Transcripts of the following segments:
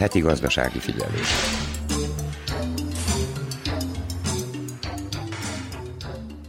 Heti gazdasági figyelés.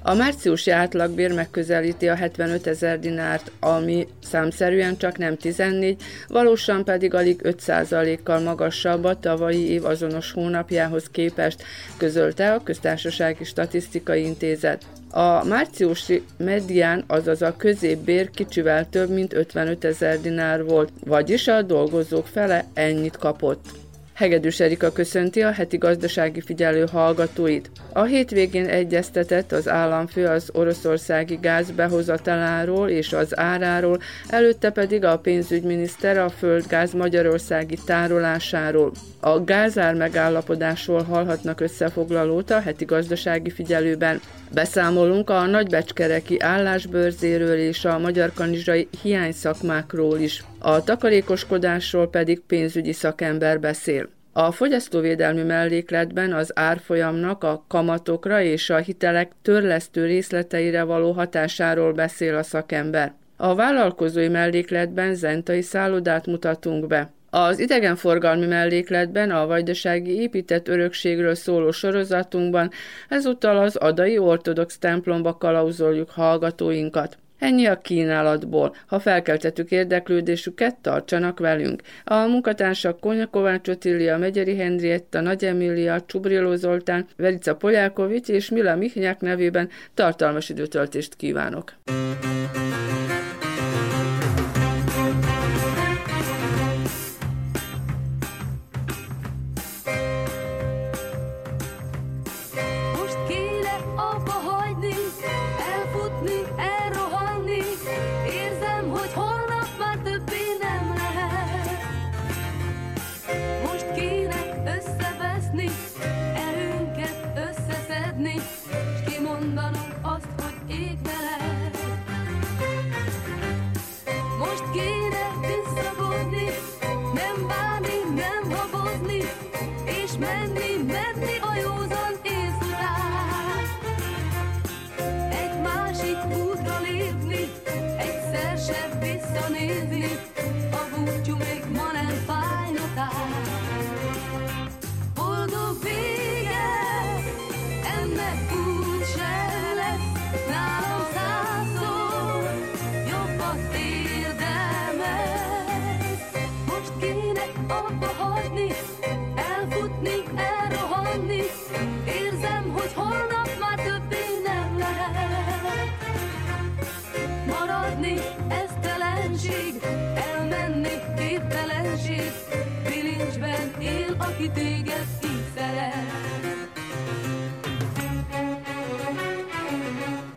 A márciusi átlagbér megközelíti a 75 ezer dinárt, ami számszerűen csak nem 14, valósan pedig alig 5%-kal magasabb a tavalyi év azonos hónapjához képest, közölte a Köztársasági Statisztikai Intézet. A márciusi medián, azaz a középbér kicsivel több mint 55 ezer dinár volt, vagyis a dolgozók fele ennyit kapott. Hegedűs Erika köszönti a heti gazdasági figyelő hallgatóit. A hétvégén egyeztetett az államfő az oroszországi gáz behozataláról és az áráról, előtte pedig a pénzügyminiszter a földgáz magyarországi tárolásáról. A gázár megállapodásról hallhatnak összefoglalót a heti gazdasági figyelőben. Beszámolunk a nagybecskereki állásbőrzéről és a magyar kanizsai hiányszakmákról is. A takarékoskodásról pedig pénzügyi szakember beszél. A fogyasztóvédelmi mellékletben az árfolyamnak a kamatokra és a hitelek törlesztő részleteire való hatásáról beszél a szakember. A vállalkozói mellékletben zentai szállodát mutatunk be. Az idegenforgalmi mellékletben a vajdasági épített örökségről szóló sorozatunkban ezúttal az adai ortodox templomba kalauzoljuk hallgatóinkat. Ennyi a kínálatból. Ha felkeltettük érdeklődésüket, tartsanak velünk. A munkatársak Konya Kovács Otília, Megyeri Henrietta, Nagy Emília, Csubriló Zoltán, Verica Polyákovics és Mila Mihnyák nevében tartalmas időtöltést kívánok.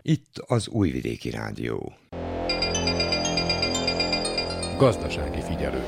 Itt az Újvidéki Rádió. Gazdasági figyelő.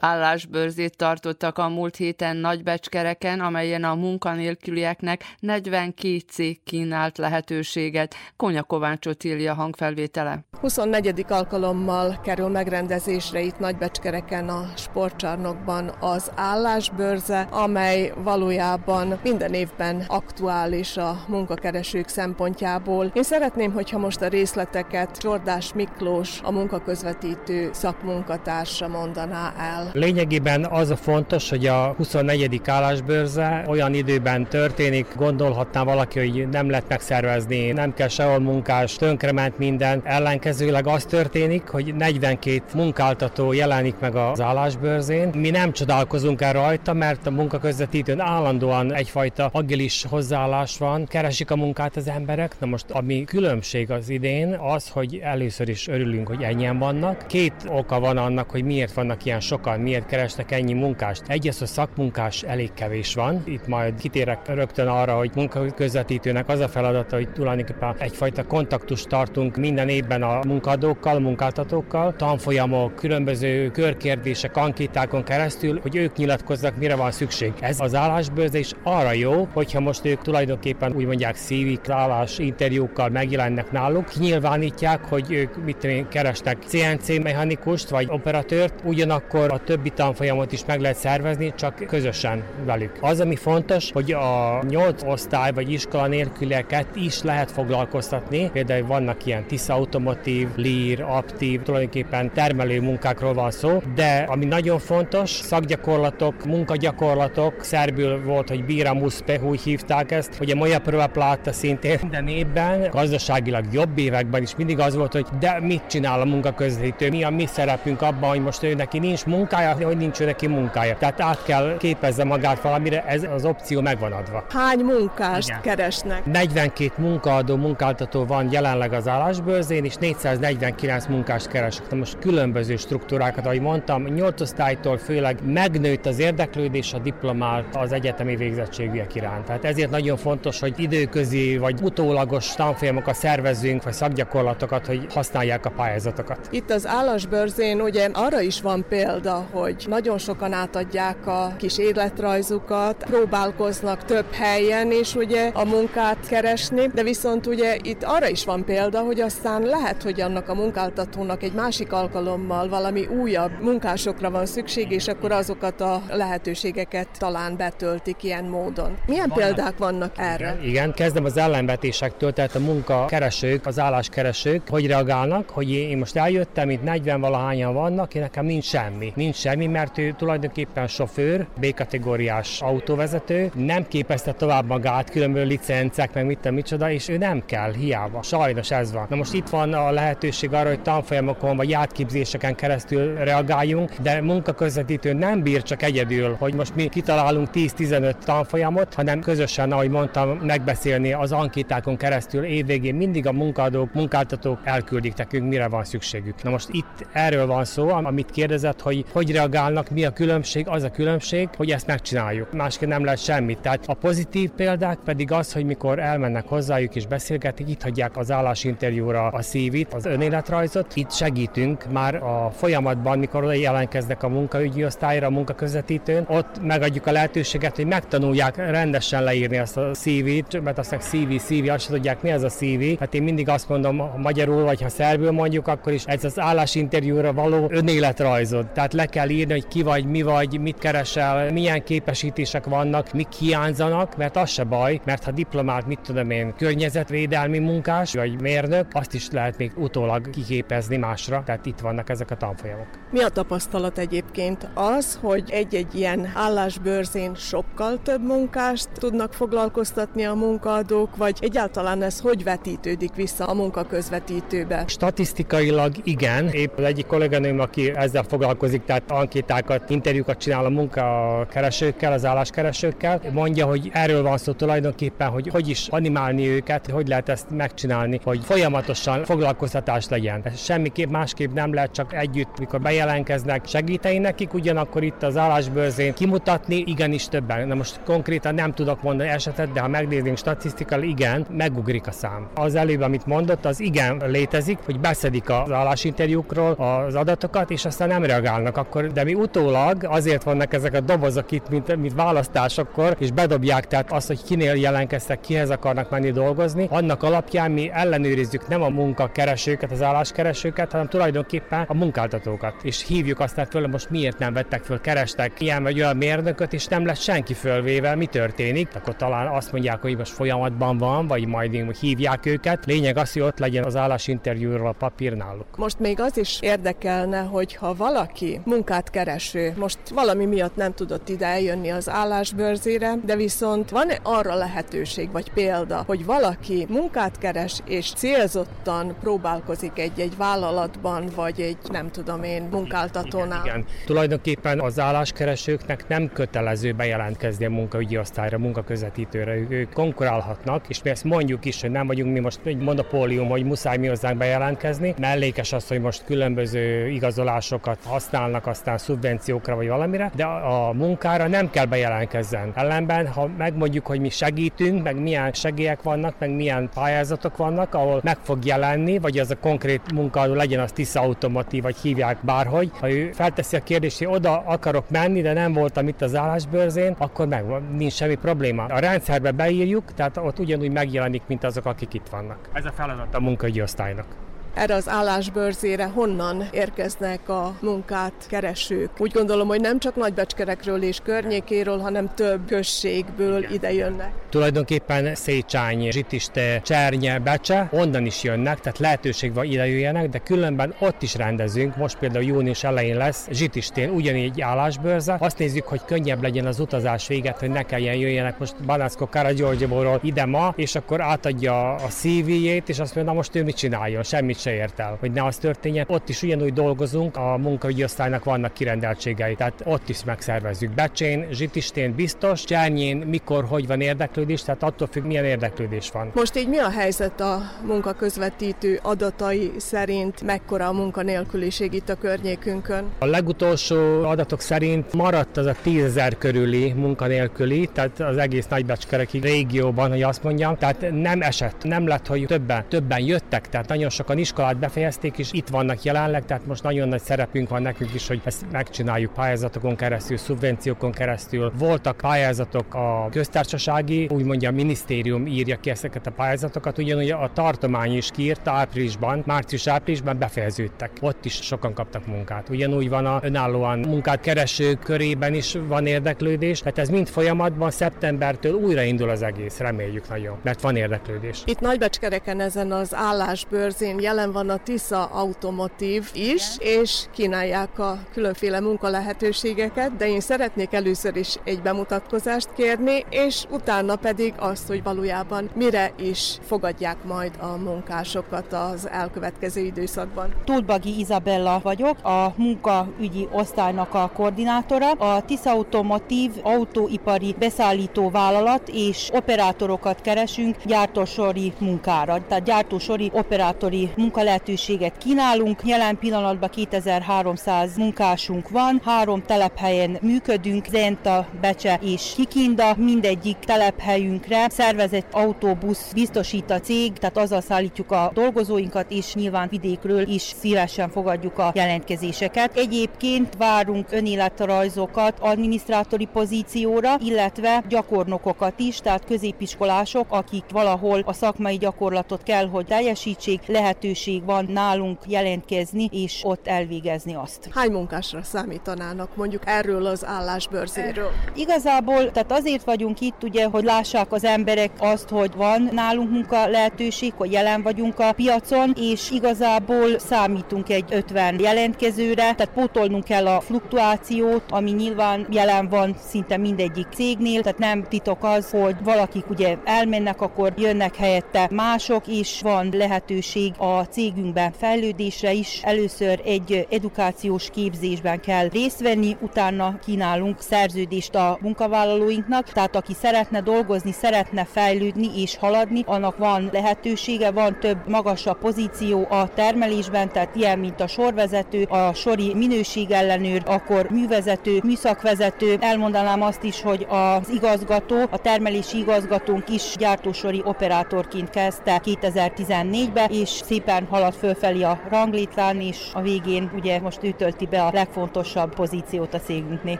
Állásbőrzét tartottak a múlt héten Nagybecskereken, amelyen a munkanélkülieknek 42 cég kínált lehetőséget. Konya Kovács Otília hangfelvétele. 24. alkalommal kerül megrendezésre itt Nagybecskereken a sportcsarnokban az állásbőrze, amely valójában minden évben aktuális a munkakeresők szempontjából. Én szeretném, hogyha most a részleteket Csordás Miklós, a munkaközvetítő szakmunkatársa mondaná el. Lényegében az a fontos, hogy a 24. állásbőrze olyan időben történik, gondolhatná valaki, hogy nem lehet megszervezni, nem kell sehol munkás, tönkrement minden. Ellenkezőleg az történik, hogy 42 munkáltató jelenik meg az állásbőrzén. Mi nem csodálkozunk el rajta, mert a munkaközvetítőn állandóan egyfajta agilis hozzáállás van, keresik a munkát az emberek. Na most ami különbség az idén az, hogy először is örülünk, hogy ennyien vannak. Két oka van annak, hogy miért vannak ilyen sokan miért keresnek ennyi munkást. Egyrészt, hogy szakmunkás elég kevés van. Itt majd kitérek rögtön arra, hogy munkaközvetítőnek az a feladata, hogy tulajdonképpen egyfajta kontaktust tartunk minden évben a munkadókkal, munkáltatókkal, tanfolyamok, különböző körkérdések, ankétákon keresztül, hogy ők nyilatkoznak, mire van szükség. Ez az állásbőrzés arra jó, hogyha most ők tulajdonképpen úgy mondják szívik, állás interjúkkal megjelennek náluk, nyilvánítják, hogy ők mit keresnek CNC mechanikust vagy operatőrt, ugyanakkor a többi tanfolyamot is meg lehet szervezni, csak közösen velük. Az, ami fontos, hogy a nyolc osztály vagy iskola nélkülieket is lehet foglalkoztatni. Például vannak ilyen Tisza Automotív, Lír, Aptív, tulajdonképpen termelő munkákról van szó, de ami nagyon fontos, szakgyakorlatok, munkagyakorlatok, szerbül volt, hogy Bíra Muszpe, úgy hívták ezt, hogy a Moja Prova Plata szintén minden évben, gazdaságilag jobb években is mindig az volt, hogy de mit csinál a munkaközvetítő, mi a mi szerepünk abban, hogy most ő neki nincs munkája, hogy nincs neki munkája. Tehát át kell képezze magát valamire, ez az opció megvan adva. Hány munkást Igen. keresnek? 42 munkaadó, munkáltató van jelenleg az állásbőrzén, és 449 munkást keresek. Most különböző struktúrákat, ahogy mondtam, 8 osztálytól főleg megnőtt az érdeklődés a diplomát az egyetemi végzettségűek iránt. Tehát ezért nagyon fontos, hogy időközi vagy utólagos tanfolyamokat szervezzünk, vagy szakgyakorlatokat, hogy használják a pályázatokat. Itt az állásbőrzén ugye arra is van példa, hogy nagyon sokan átadják a kis életrajzukat, próbálkoznak több helyen, és ugye a munkát keresni, de viszont ugye itt arra is van példa, hogy aztán lehet, hogy annak a munkáltatónak egy másik alkalommal valami újabb munkásokra van szükség, és akkor azokat a lehetőségeket talán betöltik ilyen módon. Milyen vannak, példák vannak erre? Igen, kezdem az ellenvetésektől, tehát a munkakeresők, az álláskeresők, hogy reagálnak, hogy én most eljöttem, itt 40 valahányan vannak, én nekem nincs semmi. Nincs semmi, mert ő tulajdonképpen sofőr, B-kategóriás autóvezető, nem képezte tovább magát, különböző licencek, meg mit micsoda, és ő nem kell, hiába. Sajnos ez van. Na most itt van a lehetőség arra, hogy tanfolyamokon vagy átképzéseken keresztül reagáljunk, de munkaközvetítő nem bír csak egyedül, hogy most mi kitalálunk 10-15 tanfolyamot, hanem közösen, ahogy mondtam, megbeszélni az ankétákon keresztül évvégén mindig a munkadók, munkáltatók elküldik nekünk, mire van szükségük. Na most itt erről van szó, amit kérdezett, hogy hogy reagálnak, mi a különbség, az a különbség, hogy ezt megcsináljuk. Másként nem lehet semmit. Tehát a pozitív példák pedig az, hogy mikor elmennek hozzájuk és beszélgetik, itt hagyják az állásinterjúra a szívit, az önéletrajzot. Itt segítünk már a folyamatban, mikor oda jelentkeznek a munkaügyi osztályra, a munkaközvetítőn, ott megadjuk a lehetőséget, hogy megtanulják rendesen leírni azt a CV-t, mert azt CV, CV, azt tudják, mi az a CV. Hát én mindig azt mondom, ha magyarul vagy ha szerbül mondjuk, akkor is ez az állásinterjúra való önéletrajzod. Tehát le kell írni, hogy ki vagy, mi vagy, mit keresel, milyen képesítések vannak, mik hiányzanak, mert az se baj, mert ha diplomált, mit tudom én, környezetvédelmi munkás vagy mérnök, azt is lehet még utólag kiképezni másra, tehát itt vannak ezek a tanfolyamok. Mi a tapasztalat egyébként? Az, hogy egy-egy ilyen állásbőrzén sokkal több munkást tudnak foglalkoztatni a munkaadók, vagy egyáltalán ez hogy vetítődik vissza a munkaközvetítőbe? Statisztikailag igen. Épp az egyik kolléganőm, aki ezzel foglalkozik, tehát ankétákat, interjúkat csinál a munkakeresőkkel, az álláskeresőkkel, mondja, hogy erről van szó tulajdonképpen, hogy hogy is animálni őket, hogy lehet ezt megcsinálni, hogy folyamatosan foglalkoztatás legyen. Semmiképp másképp nem lehet csak együtt, mikor bejelentkeznek, segíteni nekik, ugyanakkor itt az állásbőrzén kimutatni, igenis többen. Na most konkrétan nem tudok mondani esetet, de ha megnéznénk statisztikával, igen, megugrik a szám. Az előbb, amit mondott, az igen létezik, hogy beszedik az állásinterjúkról az adatokat, és aztán nem reagálnak akkor, de mi utólag azért vannak ezek a dobozok itt, mint, mint választásokkor, és bedobják, tehát azt, hogy kinél jelentkeztek, kihez akarnak menni dolgozni, annak alapján mi ellenőrizzük nem a munkakeresőket, az álláskeresőket, hanem tulajdonképpen a munkáltatókat. És hívjuk aztán föl, most miért nem vettek föl, kerestek ilyen vagy olyan mérnököt, és nem lett senki fölvéve, mi történik, akkor talán azt mondják, hogy most folyamatban van, vagy majd hívják őket. Lényeg az, hogy ott legyen az állásinterjúról a papír náluk. Most még az is érdekelne, hogy ha valaki munkát kereső, most valami miatt nem tudott ide eljönni az állásbőrzére, de viszont van-e arra lehetőség, vagy példa, hogy valaki munkát keres, és célzottan próbálkozik egy-egy vállalatban, vagy egy, nem tudom én, munkáltatónál? Igen, igen. Tulajdonképpen az álláskeresőknek nem kötelező bejelentkezni a munkaügyi osztályra, munkaközvetítőre. Ők konkurálhatnak, és mi ezt mondjuk is, hogy nem vagyunk mi most egy monopólium, hogy muszáj mi hozzánk bejelentkezni. Mellékes az, hogy most különböző igazolásokat használnak aztán szubvenciókra vagy valamire, de a munkára nem kell bejelentkezzen. Ellenben, ha megmondjuk, hogy mi segítünk, meg milyen segélyek vannak, meg milyen pályázatok vannak, ahol meg fog jelenni, vagy az a konkrét munkaadó legyen az Tisza Automotív, vagy hívják bárhogy, ha ő felteszi a kérdést, hogy oda akarok menni, de nem voltam itt az állásbőrzén, akkor meg nincs semmi probléma. A rendszerbe beírjuk, tehát ott ugyanúgy megjelenik, mint azok, akik itt vannak. Ez a feladat a munkaügyi osztálynak. Erre az állásbörzére honnan érkeznek a munkát keresők? Úgy gondolom, hogy nem csak Nagybecskerekről és környékéről, hanem több községből ide jönnek. Tulajdonképpen Szécsány, Zsitiste, Csernye, Becse, onnan is jönnek, tehát lehetőség van ide jöjjenek, de különben ott is rendezünk. Most például június elején lesz Zsitistén ugyanígy állásbőrze. Azt nézzük, hogy könnyebb legyen az utazás véget, hogy ne kelljen jöjjenek most Banászko Karagyorgyaborról ide ma, és akkor átadja a CV-jét, és azt mondja, na most ő mit csináljon, semmit se ért el, hogy ne az történjen. Ott is ugyanúgy dolgozunk, a munkaügyi osztálynak vannak kirendeltségei, tehát ott is megszervezzük. Becsén, Zsitistén biztos, Csányén mikor, hogy van érdeklődés, tehát attól függ, milyen érdeklődés van. Most így mi a helyzet a munkaközvetítő adatai szerint, mekkora a munkanélküliség itt a környékünkön? A legutolsó adatok szerint maradt az a tízezer körüli munkanélküli, tehát az egész nagybecskereki régióban, hogy azt mondjam, tehát nem esett, nem lett, hogy többen, többen jöttek, tehát nagyon sokan iskolát befejezték, és itt vannak jelenleg, tehát most nagyon nagy szerepünk van nekünk is, hogy ezt megcsináljuk pályázatokon keresztül, szubvenciókon keresztül. Voltak pályázatok a köztársasági, úgy mondja a minisztérium írja ki ezeket a pályázatokat, ugyanúgy a tartomány is kiírta áprilisban, március-áprilisban befejeződtek. Ott is sokan kaptak munkát. Ugyanúgy van a önállóan munkát keresők körében is van érdeklődés, tehát ez mind folyamatban, szeptembertől újraindul az egész, reméljük nagyon, mert van érdeklődés. Itt Nagybecskereken ezen az állásbőrzén jelen van a Tisza Automotív is, és kínálják a különféle munkalehetőségeket, de én szeretnék először is egy bemutatkozást kérni, és utána pedig azt, hogy valójában mire is fogadják majd a munkásokat az elkövetkező időszakban. Tudbagi Izabella vagyok, a munkaügyi osztálynak a koordinátora. A Tisza Automotív autóipari beszállító vállalat és operátorokat keresünk gyártósori munkára. Tehát gyártósori operátori munkalehetőséget kínálunk. Jelen pillanatban 2300 munkásunk van, három telephelyen működünk, Zenta, Becse és Kikinda. Mindegyik telephelyünkre szervezett autóbusz biztosít a cég, tehát azzal szállítjuk a dolgozóinkat, és nyilván vidékről is szívesen fogadjuk a jelentkezéseket. Egyébként várunk önéletrajzokat adminisztrátori pozícióra, illetve gyakornokokat is, tehát középiskolások, akik valahol a szakmai gyakorlatot kell, hogy teljesítsék, lehetőség van nálunk jelentkezni és ott elvégezni azt. Hány munkásra számítanának mondjuk erről az állásbörzéről? Igazából, tehát azért vagyunk itt, ugye, hogy lássák az emberek azt, hogy van nálunk munka lehetőség, hogy jelen vagyunk a piacon, és igazából számítunk egy 50 jelentkezőre, tehát pótolnunk kell a fluktuációt, ami nyilván jelen van szinte mindegyik cégnél, tehát nem titok az, hogy valakik ugye elmennek, akkor jönnek helyette mások, és van lehetőség a cégünkben fejlődésre is. Először egy edukációs képzésben kell részt venni, utána kínálunk szerződést a munkavállalóinknak, tehát aki szeretne dolgozni, szeretne fejlődni és haladni, annak van lehetősége, van több magasabb pozíció a termelésben, tehát ilyen, mint a sorvezető, a sori minőségellenőr, akkor művezető, műszakvezető. Elmondanám azt is, hogy az igazgató, a termelési igazgatónk is gyártósori operátorként kezdte 2014-ben, és szépen halad fölfelé a ranglétrán, és a végén ugye most ő tölti be a legfontosabb pozíciót a cégünknél.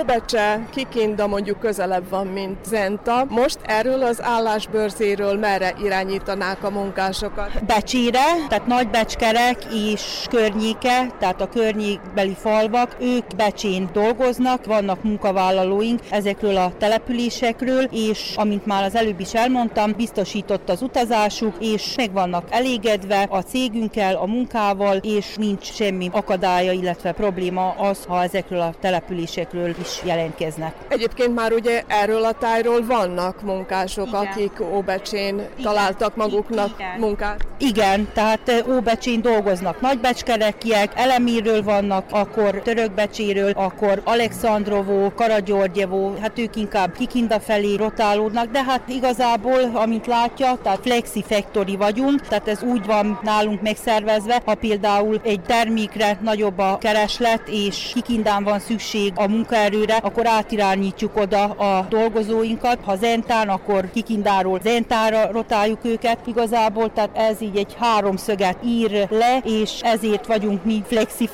Óbecse, Kikinda mondjuk közelebb van, mint Zenta. Most erről az állásbörzéről merre irányítanák a munkásokat? Becsére, tehát Nagybecskerek és környéke, tehát a környékbeli falvak, ők Becsén dolgoznak, vannak munkavállalóink ezekről a településekről, és amint már az előbb is elmondtam, biztosított az utazásuk, és meg vannak elégedve a cégünkkel, a munkával, és nincs semmi akadálya, illetve probléma az, ha ezekről a településekről is jelentkeznek. Egyébként már ugye erről a tájról vannak munkások, Igen. akik Óbecsén Igen. találtak maguknak Igen. munkát. Igen, tehát Óbecsén dolgoznak nagybecskerekiek, Elemirről vannak, akkor Törökbecséről, akkor Alexandrovó, Karagyörgyevó, hát ők inkább Kikinda felé rotálódnak, de hát igazából, amint látja, tehát Flexi Factory vagyunk, tehát ez úgy van nálunk megszervezve, ha például egy termékre nagyobb a kereslet, és Kikindán van szükség a munkaerőre, akkor átirányítjuk oda a dolgozóinkat. Ha Zentán, akkor Kikindáról Zentára rotáljuk őket. Igazából, tehát ez így egy háromszöget ír le, és ezért vagyunk mi Flexi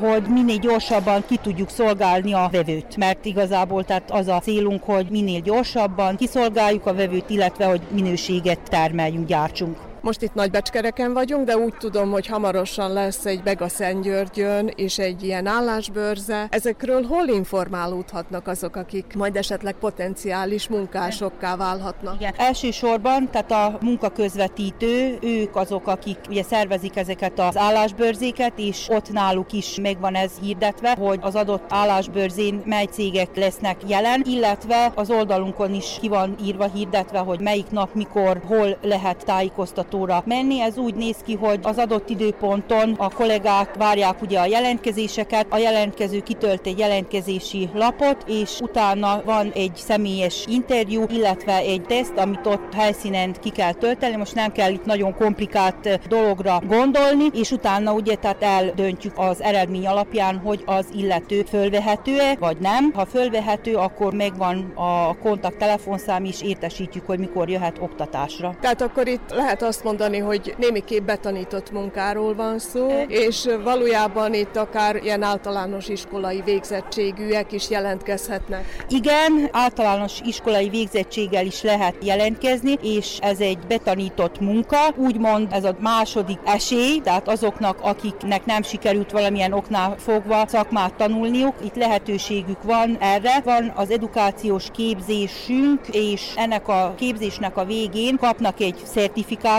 hogy minél gyorsabban ki tudjuk szolgálni a vevőt. Mert igazából tehát az a célunk, hogy minél gyorsabban kiszolgáljuk a vevőt, illetve hogy minőséget termeljünk, gyártsunk. Most itt Nagybecskereken vagyunk, de úgy tudom, hogy hamarosan lesz egy Bega Szentgyörgyön és egy ilyen állásbőrze. Ezekről hol informálódhatnak azok, akik majd esetleg potenciális munkásokká válhatnak? Igen. Elsősorban, tehát a munkaközvetítő, ők azok, akik ugye szervezik ezeket az állásbőrzéket, és ott náluk is megvan ez hirdetve, hogy az adott állásbőrzén mely cégek lesznek jelen, illetve az oldalunkon is ki van írva, hirdetve, hogy melyik nap, mikor, hol lehet tájékoztatóra menni. Ez úgy néz ki, hogy az adott időponton a kollégák várják ugye a jelentkezéseket, a jelentkező kitölt egy jelentkezési lapot, és utána van egy személyes interjú, illetve egy teszt, amit ott helyszínen ki kell tölteni. Most nem kell itt nagyon komplikált dologra gondolni, és utána ugye tehát eldöntjük az eredmény alapján, hogy az illető fölvehető-e, vagy nem. Ha fölvehető, akkor megvan a kontakt telefonszám is, értesítjük, hogy mikor jöhet oktatásra. Tehát akkor itt lehet azt mondani, hogy némiképp betanított munkáról van szó, és valójában itt akár ilyen általános iskolai végzettségűek is jelentkezhetnek. Igen, általános iskolai végzettséggel is lehet jelentkezni, és ez egy betanított munka, úgymond ez a második esély, tehát azoknak, akiknek nem sikerült valamilyen oknál fogva szakmát tanulniuk, itt lehetőségük van erre. Van az edukációs képzésünk, és ennek a képzésnek a végén kapnak egy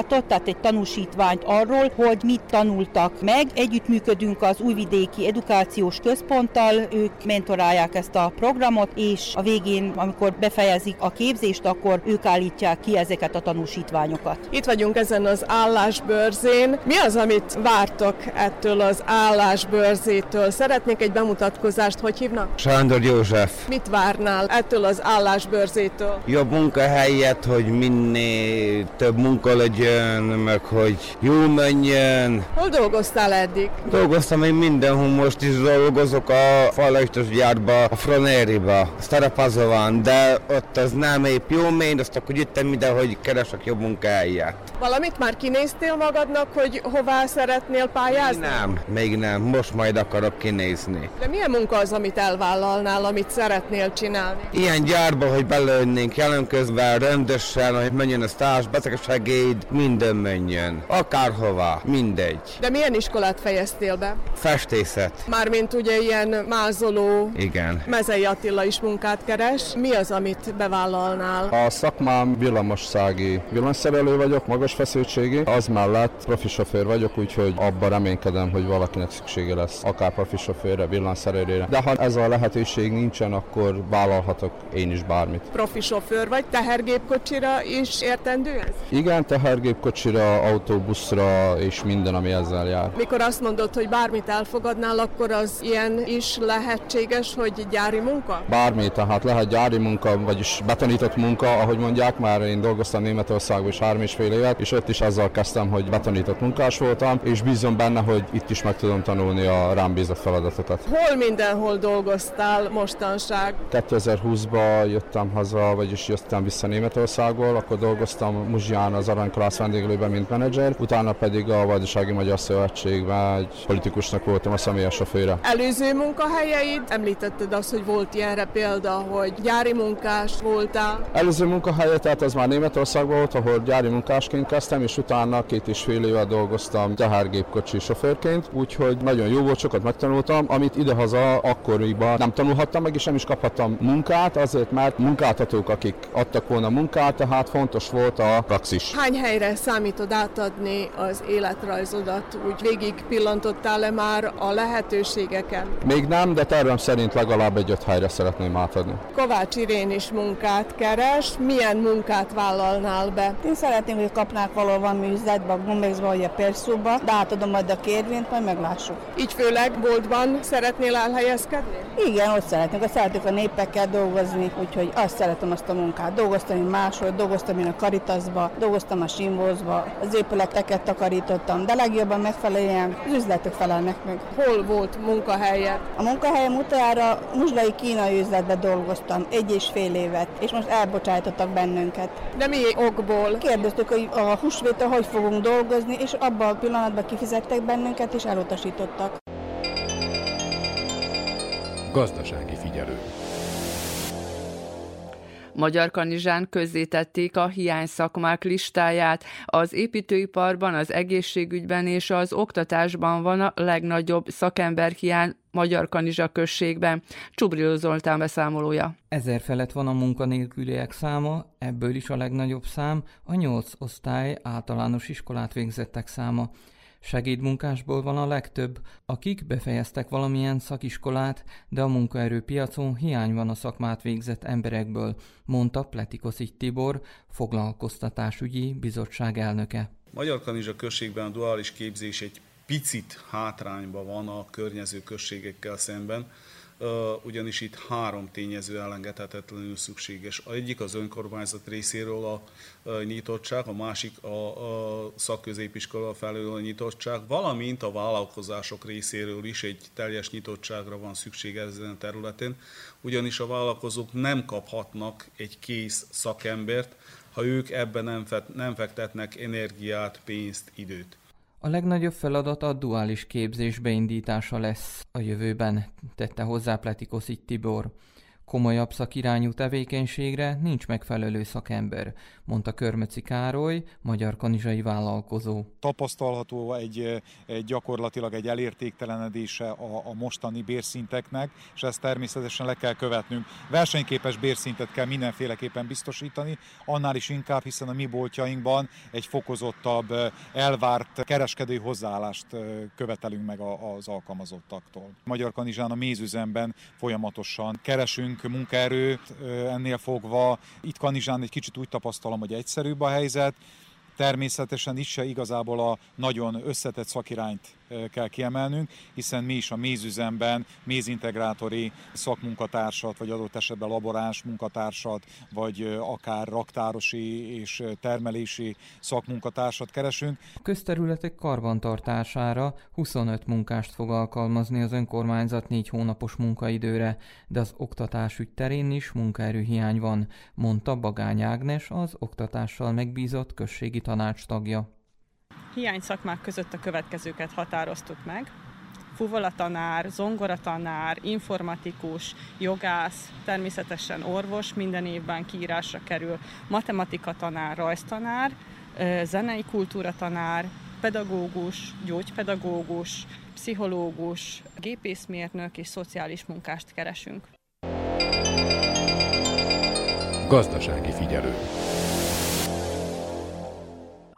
szertifikátot, tehát egy tanúsítványt arról, hogy mit tanultak meg. Együttműködünk az Újvidéki Edukációs Központtal, ők mentorálják ezt a programot, és a végén, amikor befejezik a képzést, akkor ők állítják ki ezeket a tanúsítványokat. Itt vagyunk ezen az állásbőrzén. Mi az, amit vártok ettől az állásbőrzétől? Szeretnék egy bemutatkozást, hogy hívnak? Sándor József. Mit várnál ettől az állásbőrzétől? Jobb munkahelyet, hogy minél több munka legyen, meg hogy jó menjen. Hol dolgoztál eddig? Dolgoztam én mindenhol, most is dolgozok a falajtos gyárba, a Froneriba, Starapazován, de ott az nem épp jó mény, azt akkor jöttem ide, hogy keresek jobb munkahelyet. Valamit már kinéztél magadnak, hogy hová szeretnél pályázni? Nem, még nem, most majd akarok kinézni. De milyen munka az, amit elvállalnál, amit szeretnél csinálni? Ilyen gyárba, hogy belőnnénk jelen közben rendesen, hogy menjen a stárs, betegsegéd, minden menjen. Akárhova, mindegy. De milyen iskolát fejeztél be? Festészet. Mármint ugye ilyen mázoló. Igen. Mezei Attila is munkát keres. Mi az, amit bevállalnál? A szakmám villamossági villanyszerelő vagyok, magas feszültségi. Az mellett profi sofőr vagyok, úgyhogy abban reménykedem, hogy valakinek szüksége lesz, akár profi sofőrre, villanyszerelőre. De ha ez a lehetőség nincsen, akkor vállalhatok én is bármit. Profi sofőr vagy, tehergépkocsira is értendő ez? Igen, tehergépkocsira, autóbuszra és minden, ami ezzel jár. Mikor azt mondod, hogy bármit elfogadnál, akkor az ilyen is lehetséges, hogy gyári munka? Bármi, tehát lehet gyári munka, vagyis betanított munka, ahogy mondják, már én dolgoztam Németországban is három és fél évet, és ott is azzal kezdtem, hogy betanított munkás voltam, és bízom benne, hogy itt is meg tudom tanulni a rám bízott feladatokat. Hol mindenhol dolgoztál mostanság? 2020-ban jöttem haza, vagyis jöttem vissza Németországból, akkor dolgoztam Muzsián az Aranykalász vendéglőben, mint menedzser, utána pedig a Vajdasági Magyar Szövetségben egy politikusnak voltam a személyes sofőre. Előző munkahelyeid? Említetted azt, hogy volt ilyenre példa, hogy gyári munkás voltál. Előző munkahelye, tehát az már Németországban volt, ahol gyári munkásként kezdtem, és utána két és fél éve dolgoztam tehergépkocsi sofőrként, úgyhogy nagyon jó volt, sokat megtanultam, amit idehaza akkoriban nem tanulhattam meg, és nem is kaphattam munkát, azért mert munkáltatók, akik adtak volna munkát, tehát fontos volt a praxis. Hány helyre számítod átadni az életrajzodat? Úgy végig pillantottál-e már a lehetőségeken? Még nem, de tervem szerint legalább egy öt helyre szeretném átadni. Kovács Irén is munkát keres. Milyen munkát vállalnál be? Én szeretném, hogy kapnák valahol üzletbe, a Gumbexba vagy a Perszóba, de átadom majd a kérvényt, majd meglássuk. Így főleg boltban szeretnél elhelyezkedni? Igen, ott szeretnék. Azt szeretnék a népekkel dolgozni, úgyhogy azt szeretem azt a munkát. Dolgoztam én máshol, dolgoztam én a Caritasba, dolgoztam a Simbózba, az épületeket takarítottam, de legjobban megfelelően az üzletek felelnek meg. Hol volt munkahelyed? A munkahelyem utára muzsdai kínai üzletben dolgoztam egy és fél évet, és most elbocsájtottak bennünket. De mi okból? Kérdeztük, hogy a húsvétel hogy fogunk dolgozni, és abban a pillanatban kifizettek bennünket, és elutasítottak. Gazdasági figyelő. Magyar Kanizsán közzétették a hiány szakmák listáját. Az építőiparban, az egészségügyben és az oktatásban van a legnagyobb szakemberhiány Magyar Kanizsa községben. Csubriló Zoltán beszámolója. Ezer felett van a munkanélküliek száma, ebből is a legnagyobb szám a nyolc osztály általános iskolát végzettek száma. Segédmunkásból van a legtöbb, akik befejeztek valamilyen szakiskolát, de a munkaerőpiacon hiány van a szakmát végzett emberekből, mondta Pletikoszi Tibor, foglalkoztatásügyi bizottság elnöke. Magyar Kanizsa községben a duális képzés egy picit hátrányban van a környező községekkel szemben, ugyanis itt három tényező elengedhetetlenül szükséges. A egyik az önkormányzat részéről a nyitottság, a másik a szakközépiskola felől a nyitottság, valamint a vállalkozások részéről is egy teljes nyitottságra van szükség ezen a területen, ugyanis a vállalkozók nem kaphatnak egy kész szakembert, ha ők ebben nem fektetnek energiát, pénzt, időt. A legnagyobb feladat a duális képzés beindítása lesz a jövőben, tette hozzá Pletikoszi Tibor. Komolyabb szakirányú tevékenységre nincs megfelelő szakember, mondta Körmöci Károly, magyar kanizsai vállalkozó. Tapasztalható egy, egy gyakorlatilag egy elértéktelenedése a, a mostani bérszinteknek, és ezt természetesen le kell követnünk. Versenyképes bérszintet kell mindenféleképpen biztosítani, annál is inkább, hiszen a mi boltjainkban egy fokozottabb, elvárt kereskedő hozzáállást követelünk meg az alkalmazottaktól. Magyar Kanizsán a mézüzemben folyamatosan keresünk munkaerőt ennél fogva. Itt Kanizsán egy kicsit úgy tapasztalom, hogy egyszerűbb a helyzet. Természetesen is se igazából a nagyon összetett szakirányt kell kiemelnünk, hiszen mi is a mézüzemben mézintegrátori szakmunkatársat, vagy adott esetben laboráns munkatársat, vagy akár raktárosi és termelési szakmunkatársat keresünk. A közterületek karbantartására 25 munkást fog alkalmazni az önkormányzat négy hónapos munkaidőre, de az oktatásügy terén is munkaerőhiány van, mondta Bagány Ágnes, az oktatással megbízott községi tanács tagja hiány szakmák között a következőket határoztuk meg. Fuvolatanár, zongoratanár, informatikus, jogász, természetesen orvos, minden évben kiírásra kerül, matematika tanár, rajztanár, zenei kultúra tanár, pedagógus, gyógypedagógus, pszichológus, gépészmérnök és szociális munkást keresünk. Gazdasági figyelő.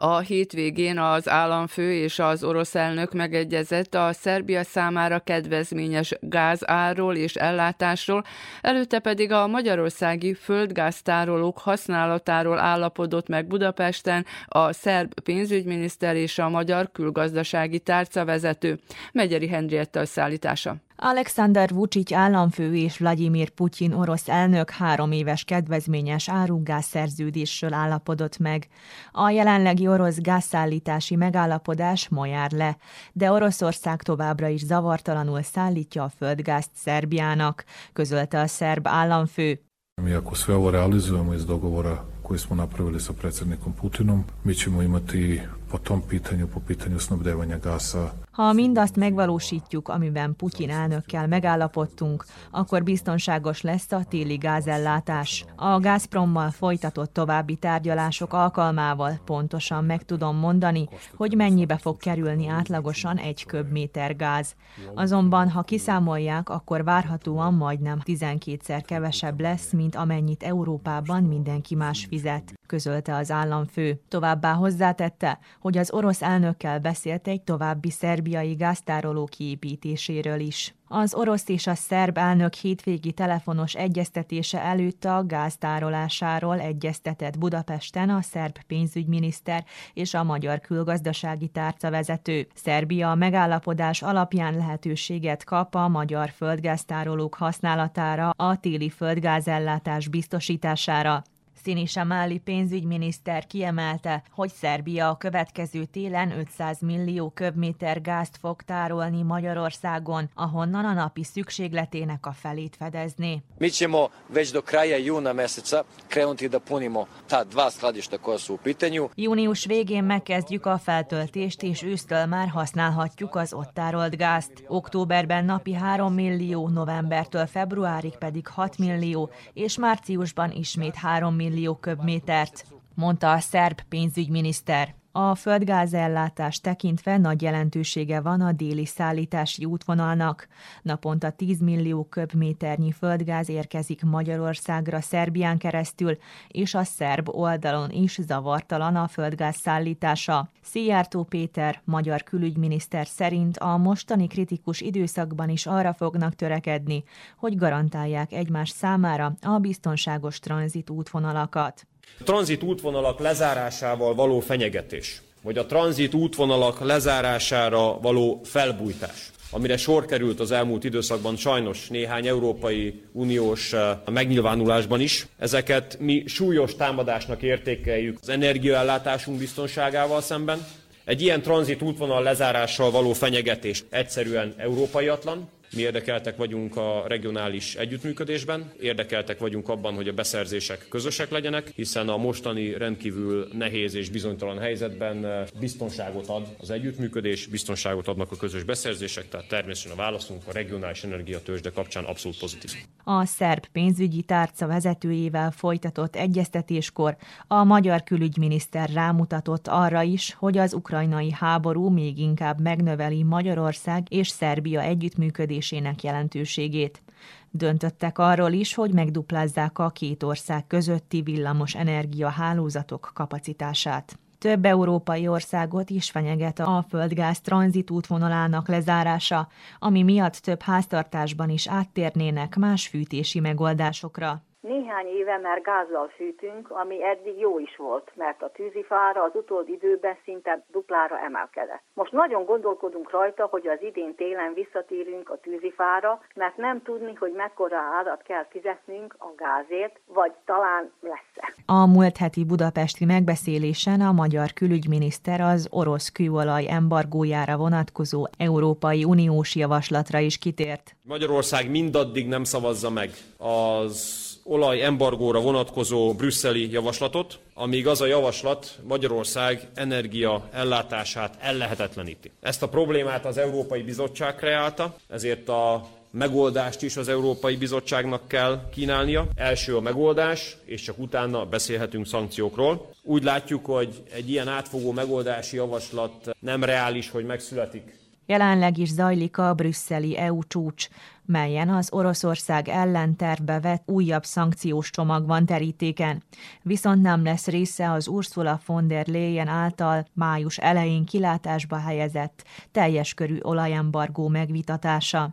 A hétvégén az államfő és az orosz elnök megegyezett a Szerbia számára kedvezményes gázárról és ellátásról, előtte pedig a magyarországi földgáztárolók használatáról állapodott meg Budapesten a szerb pénzügyminiszter és a magyar külgazdasági tárcavezető. Megyeri Henrietta szállítása. Alexander Vucic államfő és Vladimir Putyin orosz elnök három éves kedvezményes árugázszerződésről állapodott meg. A jelenlegi orosz gázszállítási megállapodás ma jár le, de Oroszország továbbra is zavartalanul szállítja a földgázt Szerbiának, közölte a szerb államfő. Mi ako sve ovo realizujemo iz dogovora koji smo napravili sa predsjednikom Putinom, mi ćemo imati po tom pitanju, po pitanju snabdevanja gasa ha mindazt megvalósítjuk, amiben Putyin elnökkel megállapodtunk, akkor biztonságos lesz a téli gázellátás. A Gazprommal folytatott további tárgyalások alkalmával pontosan meg tudom mondani, hogy mennyibe fog kerülni átlagosan egy köbméter gáz. Azonban, ha kiszámolják, akkor várhatóan majdnem 12-szer kevesebb lesz, mint amennyit Európában mindenki más fizet, közölte az államfő. Továbbá hozzátette, hogy az orosz elnökkel beszélt egy további szerb szerbiai gáztároló kiépítéséről is. Az orosz és a szerb elnök hétvégi telefonos egyeztetése előtt a gáztárolásáról egyeztetett Budapesten a szerb pénzügyminiszter és a magyar külgazdasági tárca vezető. Szerbia a megállapodás alapján lehetőséget kap a magyar földgáztárolók használatára a téli földgázellátás biztosítására. Sinisa Máli pénzügyminiszter kiemelte, hogy Szerbia a következő télen 500 millió köbméter gázt fog tárolni Magyarországon, ahonnan a napi szükségletének a felét fedezni. Mi ćemo već do kraja juna meseca krenuti da punimo ta dva skladišta koja su u pitanju. Június végén megkezdjük a feltöltést, és ősztől már használhatjuk az ott tárolt gázt. Októberben napi 3 millió, novembertől februárig pedig 6 millió, és márciusban ismét 3 millió millió köbmétert, mondta a szerb pénzügyminiszter. A földgázellátás tekintve nagy jelentősége van a déli szállítási útvonalnak. Naponta 10 millió köbméternyi földgáz érkezik Magyarországra Szerbián keresztül, és a szerb oldalon is zavartalan a földgáz szállítása. Szijjártó Péter, magyar külügyminiszter szerint a mostani kritikus időszakban is arra fognak törekedni, hogy garantálják egymás számára a biztonságos tranzit útvonalakat. A tranzit útvonalak lezárásával való fenyegetés, vagy a tranzit útvonalak lezárására való felbújtás, amire sor került az elmúlt időszakban sajnos néhány Európai Uniós eh, megnyilvánulásban is. Ezeket mi súlyos támadásnak értékeljük az energiaellátásunk biztonságával szemben. Egy ilyen tranzit útvonal lezárással való fenyegetés egyszerűen európaiatlan, mi érdekeltek vagyunk a regionális együttműködésben, érdekeltek vagyunk abban, hogy a beszerzések közösek legyenek, hiszen a mostani rendkívül nehéz és bizonytalan helyzetben eh, biztonságot ad az együttműködés, biztonságot adnak a közös beszerzések, tehát természetesen a válaszunk a regionális energiatősde kapcsán abszolút pozitív. A szerb pénzügyi tárca vezetőjével folytatott egyeztetéskor a magyar külügyminiszter rámutatott arra is, hogy az ukrajnai háború még inkább megnöveli Magyarország és Szerbia együttműködését működésének jelentőségét. Döntöttek arról is, hogy megduplázzák a két ország közötti villamos energia hálózatok kapacitását. Több európai országot is fenyeget a földgáz tranzit útvonalának lezárása, ami miatt több háztartásban is áttérnének más fűtési megoldásokra. Néhány éve már gázzal fűtünk, ami eddig jó is volt, mert a tűzifára az utóbbi időben szinte duplára emelkedett. Most nagyon gondolkodunk rajta, hogy az idén télen visszatérünk a tűzifára, mert nem tudni, hogy mekkora árat kell fizetnünk a gázért, vagy talán lesz-e. A múlt heti budapesti megbeszélésen a magyar külügyminiszter az orosz kőolaj embargójára vonatkozó Európai Uniós javaslatra is kitért. Magyarország mindaddig nem szavazza meg az olajembargóra vonatkozó brüsszeli javaslatot, amíg az a javaslat Magyarország energia ellátását ellehetetleníti. Ezt a problémát az Európai Bizottság kreálta, ezért a megoldást is az Európai Bizottságnak kell kínálnia. Első a megoldás, és csak utána beszélhetünk szankciókról. Úgy látjuk, hogy egy ilyen átfogó megoldási javaslat nem reális, hogy megszületik Jelenleg is zajlik a brüsszeli EU csúcs, melyen az Oroszország ellen tervbe vett újabb szankciós csomag van terítéken. Viszont nem lesz része az Ursula von der Leyen által május elején kilátásba helyezett teljes körű olajembargó megvitatása.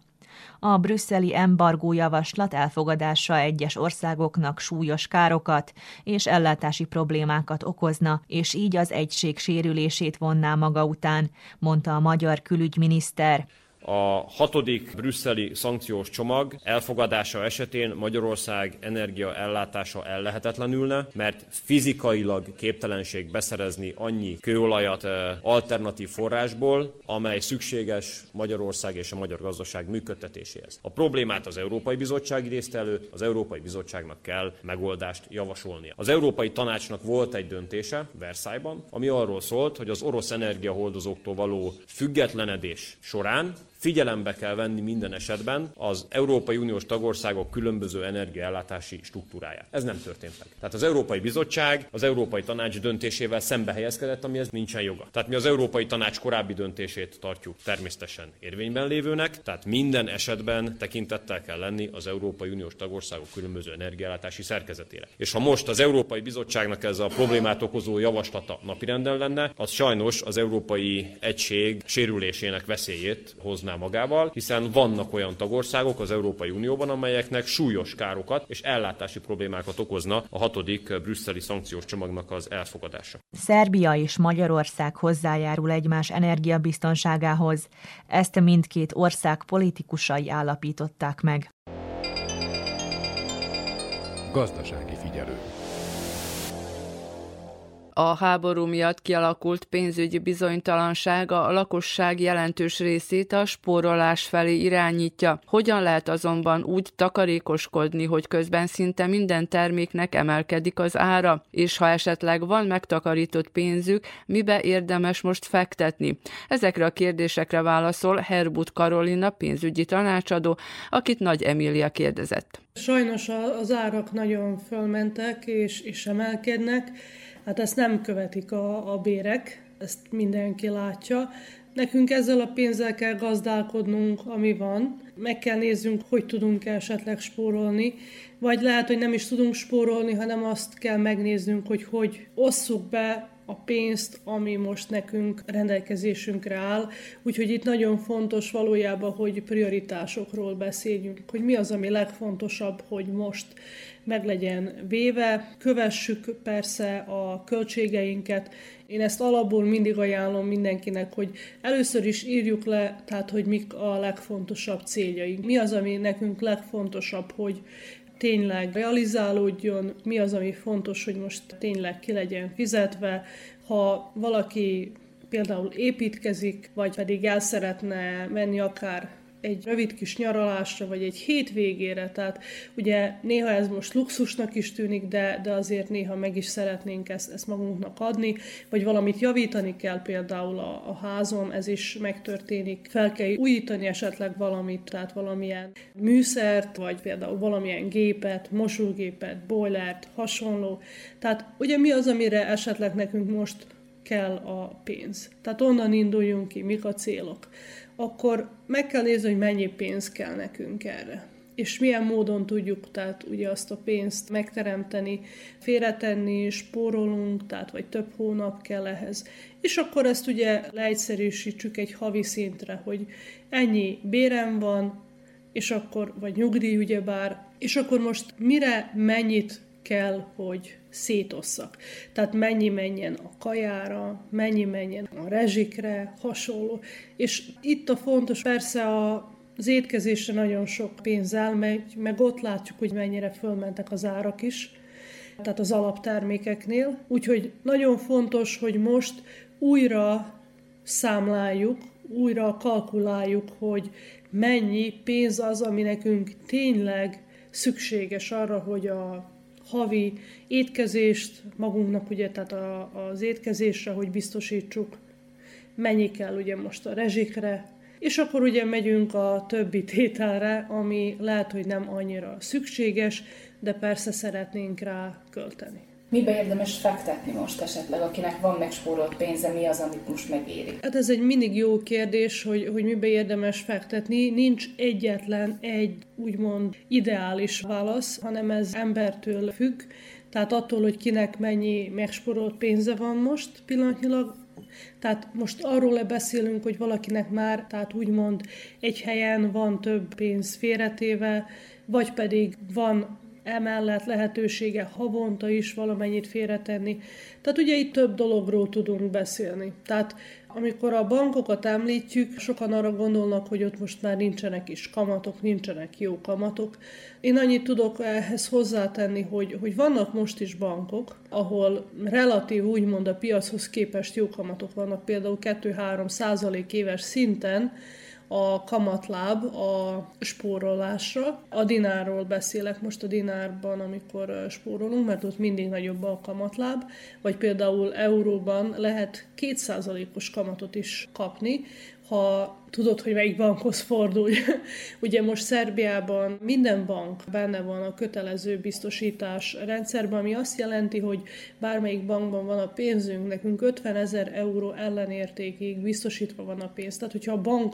A brüsszeli embargó javaslat elfogadása egyes országoknak súlyos károkat és ellátási problémákat okozna, és így az egység sérülését vonná maga után, mondta a magyar külügyminiszter. A hatodik brüsszeli szankciós csomag elfogadása esetén Magyarország energiaellátása ellehetetlenülne, mert fizikailag képtelenség beszerezni annyi kőolajat alternatív forrásból, amely szükséges Magyarország és a magyar gazdaság működtetéséhez. A problémát az Európai Bizottság idézte elő, az Európai Bizottságnak kell megoldást javasolnia. Az Európai Tanácsnak volt egy döntése Versailles-ban, ami arról szólt, hogy az orosz energiahordozóktól való függetlenedés során Figyelembe kell venni minden esetben az Európai Uniós tagországok különböző energiaellátási struktúráját. Ez nem történt meg. Tehát az Európai Bizottság az Európai Tanács döntésével szembe helyezkedett, ami ez nincsen joga. Tehát mi az Európai Tanács korábbi döntését tartjuk természetesen érvényben lévőnek, tehát minden esetben tekintettel kell lenni az Európai Uniós tagországok különböző energiaellátási szerkezetére. És ha most az Európai Bizottságnak ez a problémát okozó javaslata napirenden lenne, az sajnos az Európai Egység sérülésének veszélyét hozna hozná magával, hiszen vannak olyan tagországok az Európai Unióban, amelyeknek súlyos károkat és ellátási problémákat okozna a hatodik brüsszeli szankciós csomagnak az elfogadása. Szerbia és Magyarország hozzájárul egymás energiabiztonságához. Ezt mindkét ország politikusai állapították meg. Gazdasági figyelő. A háború miatt kialakult pénzügyi bizonytalansága a lakosság jelentős részét a spórolás felé irányítja. Hogyan lehet azonban úgy takarékoskodni, hogy közben szinte minden terméknek emelkedik az ára, és ha esetleg van megtakarított pénzük, mibe érdemes most fektetni? Ezekre a kérdésekre válaszol Herbut Karolina pénzügyi tanácsadó, akit Nagy Emília kérdezett. Sajnos az árak nagyon fölmentek és, és emelkednek, hát ezt nem követik a, a bérek, ezt mindenki látja. Nekünk ezzel a pénzzel kell gazdálkodnunk, ami van. Meg kell néznünk, hogy tudunk esetleg spórolni, vagy lehet, hogy nem is tudunk spórolni, hanem azt kell megnéznünk, hogy hogy osszuk be a pénzt, ami most nekünk rendelkezésünkre áll. Úgyhogy itt nagyon fontos valójában, hogy prioritásokról beszéljünk, hogy mi az, ami legfontosabb, hogy most meg legyen véve. Kövessük persze a költségeinket. Én ezt alapból mindig ajánlom mindenkinek, hogy először is írjuk le, tehát hogy mik a legfontosabb céljaink. Mi az, ami nekünk legfontosabb, hogy tényleg realizálódjon, mi az, ami fontos, hogy most tényleg ki legyen fizetve. Ha valaki például építkezik, vagy pedig el szeretne menni akár egy rövid kis nyaralásra, vagy egy hétvégére, tehát ugye néha ez most luxusnak is tűnik, de, de azért néha meg is szeretnénk ezt, ezt magunknak adni, vagy valamit javítani kell például a, a házon, ez is megtörténik, fel kell újítani esetleg valamit, tehát valamilyen műszert, vagy például valamilyen gépet, mosógépet, boilert, hasonló. Tehát ugye mi az, amire esetleg nekünk most kell a pénz. Tehát onnan induljunk ki, mik a célok akkor meg kell nézni, hogy mennyi pénz kell nekünk erre. És milyen módon tudjuk tehát ugye azt a pénzt megteremteni, félretenni, spórolunk, tehát vagy több hónap kell ehhez. És akkor ezt ugye leegyszerűsítsük egy havi szintre, hogy ennyi bérem van, és akkor, vagy nyugdíj ugyebár, és akkor most mire mennyit kell, hogy szétosszak. Tehát mennyi menjen a kajára, mennyi menjen a rezsikre, hasonló. És itt a fontos persze a az étkezésre nagyon sok pénz elmegy, meg ott látjuk, hogy mennyire fölmentek az árak is, tehát az alaptermékeknél. Úgyhogy nagyon fontos, hogy most újra számláljuk, újra kalkuláljuk, hogy mennyi pénz az, ami nekünk tényleg szükséges arra, hogy a havi étkezést magunknak, ugye, tehát a, az étkezésre, hogy biztosítsuk, mennyi kell ugye most a rezsikre, és akkor ugye megyünk a többi tételre, ami lehet, hogy nem annyira szükséges, de persze szeretnénk rá költeni. Mibe érdemes fektetni most esetleg, akinek van megspórolt pénze, mi az, amit most megéri? Hát ez egy mindig jó kérdés, hogy, hogy mibe érdemes fektetni. Nincs egyetlen egy úgymond ideális válasz, hanem ez embertől függ. Tehát attól, hogy kinek mennyi megsporolt pénze van most pillanatnyilag, tehát most arról beszélünk, hogy valakinek már, tehát úgymond egy helyen van több pénz félretéve, vagy pedig van emellett lehetősége havonta is valamennyit félretenni. Tehát ugye itt több dologról tudunk beszélni. Tehát amikor a bankokat említjük, sokan arra gondolnak, hogy ott most már nincsenek is kamatok, nincsenek jó kamatok. Én annyit tudok ehhez hozzátenni, hogy, hogy vannak most is bankok, ahol relatív úgymond a piachoz képest jó kamatok vannak, például 2-3 százalék éves szinten, a kamatláb a spórolásra. A dinárról beszélek most a dinárban, amikor spórolunk, mert ott mindig nagyobb a kamatláb, vagy például euróban lehet kétszázalékos kamatot is kapni, ha tudod, hogy melyik bankhoz fordulj. Ugye most Szerbiában minden bank benne van a kötelező biztosítás rendszerben, ami azt jelenti, hogy bármelyik bankban van a pénzünk, nekünk 50 ezer euró ellenértékig biztosítva van a pénz. Tehát, hogyha a bank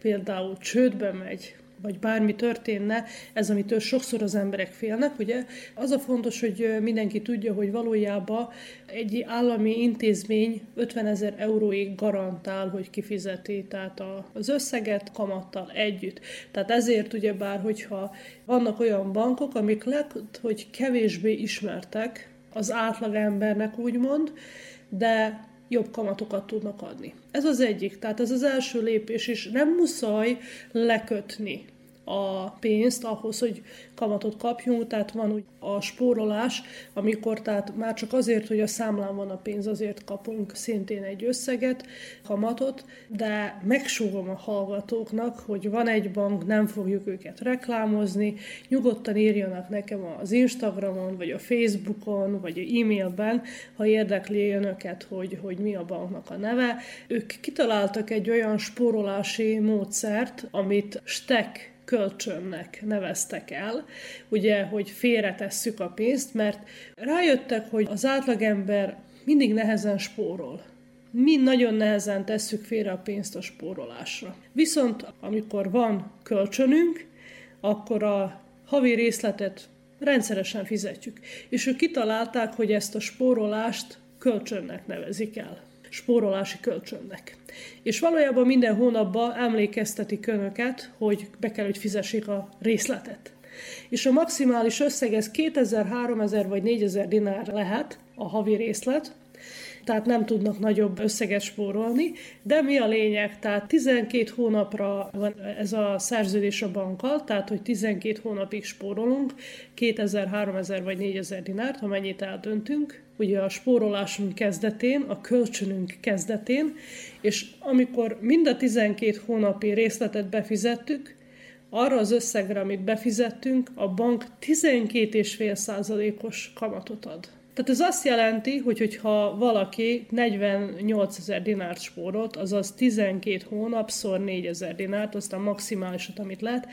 például csődbe megy, vagy bármi történne, ez, amitől sokszor az emberek félnek, ugye? Az a fontos, hogy mindenki tudja, hogy valójában egy állami intézmény 50 ezer euróig garantál, hogy kifizeti, tehát az összeget kamattal együtt. Tehát ezért ugye bár, hogyha vannak olyan bankok, amik lehet, hogy kevésbé ismertek az átlagembernek úgymond, de jobb kamatokat tudnak adni. Ez az egyik, tehát ez az első lépés, és nem muszáj lekötni a pénzt ahhoz, hogy kamatot kapjunk, tehát van úgy a spórolás, amikor tehát már csak azért, hogy a számlán van a pénz, azért kapunk szintén egy összeget, kamatot, de megsúgom a hallgatóknak, hogy van egy bank, nem fogjuk őket reklámozni, nyugodtan írjanak nekem az Instagramon, vagy a Facebookon, vagy a e-mailben, ha érdekli önöket, hogy, hogy mi a banknak a neve. Ők kitaláltak egy olyan spórolási módszert, amit STEK kölcsönnek neveztek el, ugye, hogy félretesszük a pénzt, mert rájöttek, hogy az átlagember mindig nehezen spórol. Mi nagyon nehezen tesszük félre a pénzt a spórolásra. Viszont amikor van kölcsönünk, akkor a havi részletet rendszeresen fizetjük. És ők kitalálták, hogy ezt a spórolást kölcsönnek nevezik el spórolási kölcsönnek. És valójában minden hónapban emlékeztetik önöket, hogy be kell, hogy fizessék a részletet. És a maximális összeg ez 2000, 3000 vagy 4000 dinár lehet a havi részlet, tehát nem tudnak nagyobb összeget spórolni, de mi a lényeg? Tehát 12 hónapra van ez a szerződés a bankkal, tehát hogy 12 hónapig spórolunk, 2000, 3000 vagy 4000 dinárt, ha mennyit eldöntünk, ugye a spórolásunk kezdetén, a kölcsönünk kezdetén, és amikor mind a 12 hónapi részletet befizettük, arra az összegre, amit befizettünk, a bank 12,5%-os kamatot ad. Tehát ez azt jelenti, hogy hogyha valaki 48 ezer dinárt spórolt, azaz 12 hónapszor 4 ezer dinárt, aztán maximálisat, amit lehet,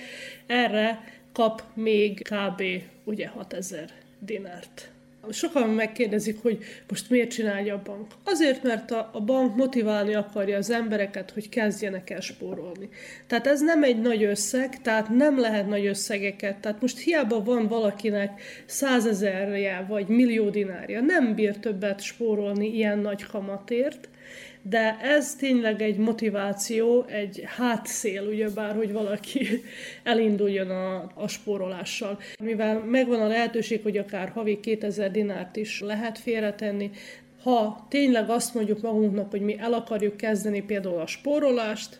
erre kap még kb. ugye 6 ezer dinárt. Sokan megkérdezik, hogy most miért csinálja a bank. Azért, mert a, a bank motiválni akarja az embereket, hogy kezdjenek el spórolni. Tehát ez nem egy nagy összeg, tehát nem lehet nagy összegeket. Tehát most hiába van valakinek százezerje vagy millió dinárja, nem bír többet spórolni ilyen nagy kamatért, de ez tényleg egy motiváció, egy hátszél, ugyebár, hogy valaki elinduljon a, a spórolással. Mivel megvan a lehetőség, hogy akár havi 2000 dinárt is lehet félretenni, ha tényleg azt mondjuk magunknak, hogy mi el akarjuk kezdeni például a spórolást,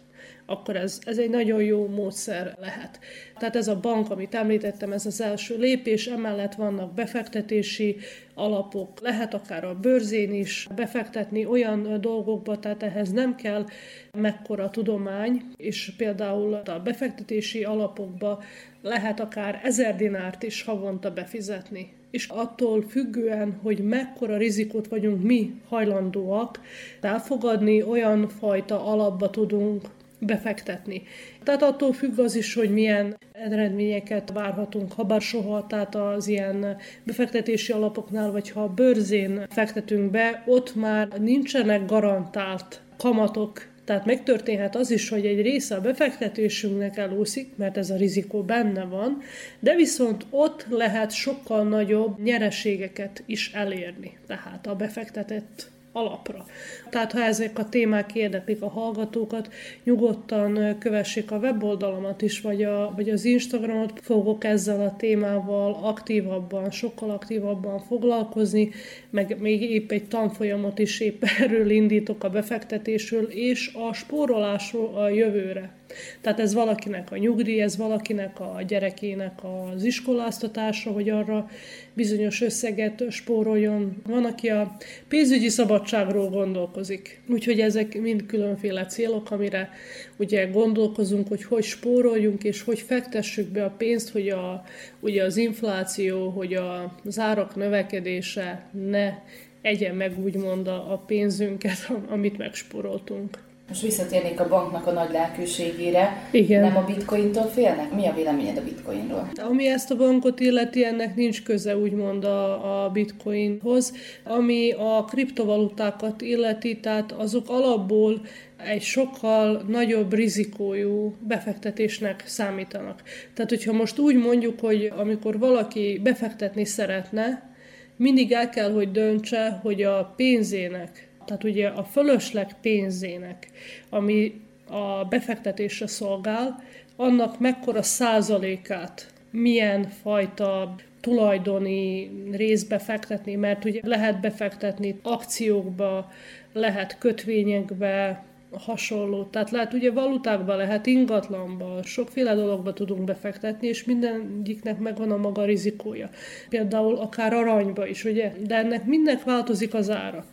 akkor ez, ez egy nagyon jó módszer lehet. Tehát ez a bank, amit említettem, ez az első lépés, emellett vannak befektetési alapok, lehet akár a bőrzén is befektetni olyan dolgokba, tehát ehhez nem kell mekkora tudomány, és például a befektetési alapokba lehet akár ezer dinárt is havonta befizetni. És attól függően, hogy mekkora rizikót vagyunk mi hajlandóak elfogadni, olyan fajta alapba tudunk befektetni. Tehát attól függ az is, hogy milyen eredményeket várhatunk, ha bár soha, tehát az ilyen befektetési alapoknál, vagy ha a bőrzén fektetünk be, ott már nincsenek garantált kamatok, tehát megtörténhet az is, hogy egy része a befektetésünknek elúszik, mert ez a rizikó benne van, de viszont ott lehet sokkal nagyobb nyereségeket is elérni, tehát a befektetett alapra. Tehát ha ezek a témák érdeklik a hallgatókat, nyugodtan kövessék a weboldalamat is, vagy, a, vagy az Instagramot, fogok ezzel a témával aktívabban, sokkal aktívabban foglalkozni, meg még épp egy tanfolyamot is épp erről indítok a befektetésről és a spórolásról a jövőre. Tehát ez valakinek a nyugdíj, ez valakinek a gyerekének az iskoláztatása, hogy arra bizonyos összeget spóroljon. Van, aki a pénzügyi szabadságról gondolkozik. Úgyhogy ezek mind különféle célok, amire ugye gondolkozunk, hogy hogy spóroljunk, és hogy fektessük be a pénzt, hogy a, ugye az infláció, hogy a, az árak növekedése ne egyen meg úgymond a pénzünket, amit megspóroltunk. Most visszatérnék a banknak a nagy lelkűségére. Igen. Nem a bitcointól félnek? Mi a véleményed a bitcoinról? Ami ezt a bankot illeti, ennek nincs köze úgymond a, a bitcoinhoz. Ami a kriptovalutákat illeti, tehát azok alapból egy sokkal nagyobb rizikójú befektetésnek számítanak. Tehát, hogyha most úgy mondjuk, hogy amikor valaki befektetni szeretne, mindig el kell, hogy döntse, hogy a pénzének tehát ugye a fölösleg pénzének, ami a befektetésre szolgál, annak mekkora százalékát, milyen fajta tulajdoni részbe fektetni, mert ugye lehet befektetni akciókba, lehet kötvényekbe, hasonló. Tehát lehet ugye valutákba lehet, ingatlanba, sokféle dologba tudunk befektetni, és mindegyiknek megvan a maga rizikója. Például akár aranyba is, ugye? De ennek mindnek változik az ára.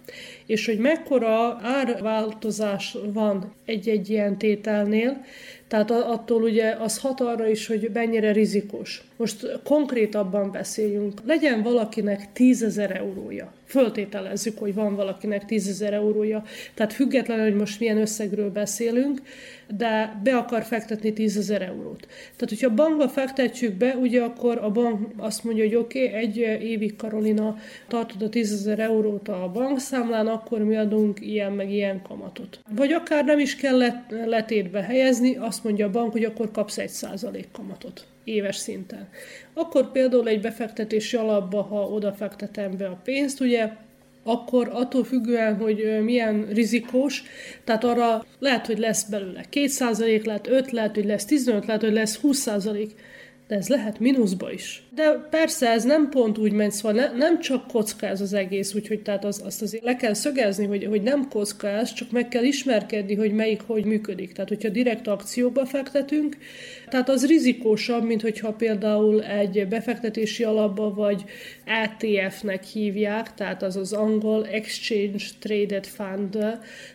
És hogy mekkora árváltozás van egy-egy ilyen tételnél, tehát attól ugye az hat arra is, hogy mennyire rizikós. Most konkrétabban beszéljünk. Legyen valakinek 10 ezer eurója. Föltételezzük, hogy van valakinek 10 ezer eurója. Tehát függetlenül, hogy most milyen összegről beszélünk, de be akar fektetni 10 ezer eurót. Tehát, hogyha bankba fektetjük be, ugye akkor a bank azt mondja, hogy oké, okay, egy évig Karolina tartod a 10 ezer eurót a bankszámlán, akkor mi adunk ilyen meg ilyen kamatot. Vagy akár nem is kell letétbe helyezni, azt mondja a bank, hogy akkor kapsz egy százalék kamatot éves szinten. Akkor például egy befektetési alapba, ha oda fektetem be a pénzt, ugye akkor attól függően, hogy milyen rizikós, tehát arra lehet, hogy lesz belőle 2%, lehet 5, lehet, hogy lesz 15, lehet, hogy lesz 20%, de ez lehet mínuszba is. De persze ez nem pont úgy megy, szóval ne, nem csak kocka ez az egész, úgyhogy tehát az, azt azért le kell szögezni, hogy, hogy nem kocka ez, csak meg kell ismerkedni, hogy melyik hogy működik. Tehát, hogyha direkt akcióba fektetünk, tehát az rizikósabb, mint hogyha például egy befektetési alapba vagy ETF-nek hívják, tehát az az angol Exchange Traded Fund,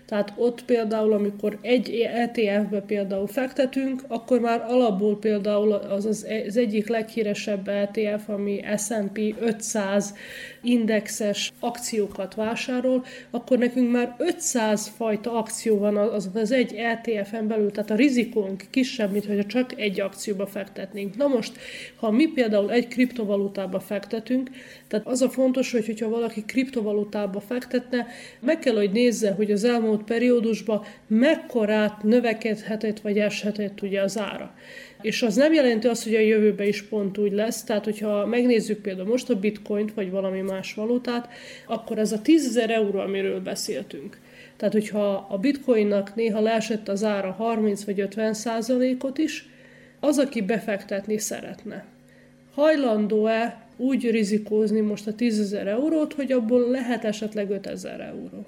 tehát ott például, amikor egy ETF-be például fektetünk, akkor már alapból például az az, az egyik leghíresebb ami S&P 500 indexes akciókat vásárol, akkor nekünk már 500 fajta akció van az, az egy ETF-en belül, tehát a rizikónk kisebb, mint hogy csak egy akcióba fektetnénk. Na most, ha mi például egy kriptovalutába fektetünk, tehát az a fontos, hogy hogyha valaki kriptovalutába fektetne, meg kell, hogy nézze, hogy az elmúlt periódusban mekkorát növekedhetett vagy eshetett ugye az ára. És az nem jelenti azt, hogy a jövőben is pont úgy lesz. Tehát, hogyha megnézzük például most a bitcoint, vagy valami más valutát, akkor ez a 10 ezer euró, amiről beszéltünk. Tehát, hogyha a bitcoinnak néha leesett az ára 30 vagy 50 százalékot is, az, aki befektetni szeretne, hajlandó-e úgy rizikózni most a 10 ezer eurót, hogy abból lehet esetleg 5 ezer euró?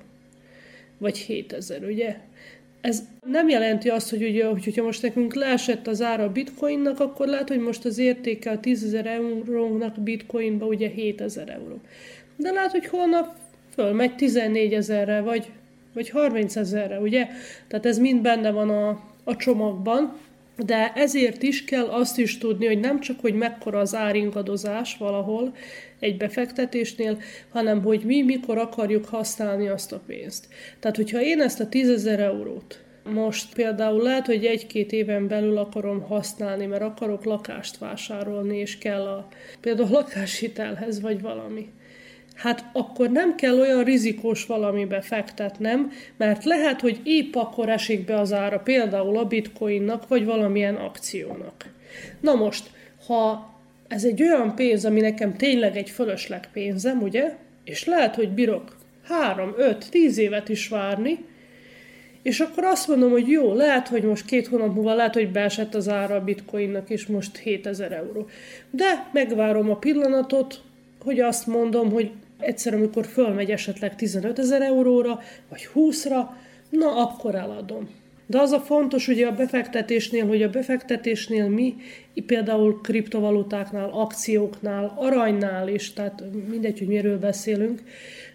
Vagy 7 ezer, ugye? Ez nem jelenti azt, hogy ugye, hogyha most nekünk leesett az ára a bitcoinnak, akkor lehet, hogy most az értéke a 10 ezer eurónak bitcoinba ugye 7 ezer euró. De lehet, hogy holnap fölmegy 14 ezerre, vagy, vagy 30 ezerre, ugye? Tehát ez mind benne van a, a csomagban, de ezért is kell azt is tudni, hogy nem csak, hogy mekkora az áringadozás valahol egy befektetésnél, hanem hogy mi mikor akarjuk használni azt a pénzt. Tehát, hogyha én ezt a 10 ezer eurót most például lehet, hogy egy-két éven belül akarom használni, mert akarok lakást vásárolni, és kell a, például a lakáshitelhez, vagy valami hát akkor nem kell olyan rizikós valamibe fektetnem, mert lehet, hogy épp akkor esik be az ára például a bitcoinnak, vagy valamilyen akciónak. Na most, ha ez egy olyan pénz, ami nekem tényleg egy fölösleg pénzem, ugye? És lehet, hogy bírok 3, 5, 10 évet is várni, és akkor azt mondom, hogy jó, lehet, hogy most két hónap múlva lehet, hogy beesett az ára a bitcoinnak, és most 7000 euró. De megvárom a pillanatot, hogy azt mondom, hogy egyszer, amikor fölmegy esetleg 15 ezer euróra, vagy 20-ra, na akkor eladom. De az a fontos ugye a befektetésnél, hogy a befektetésnél mi, például kriptovalutáknál, akcióknál, aranynál is, tehát mindegy, hogy miről beszélünk,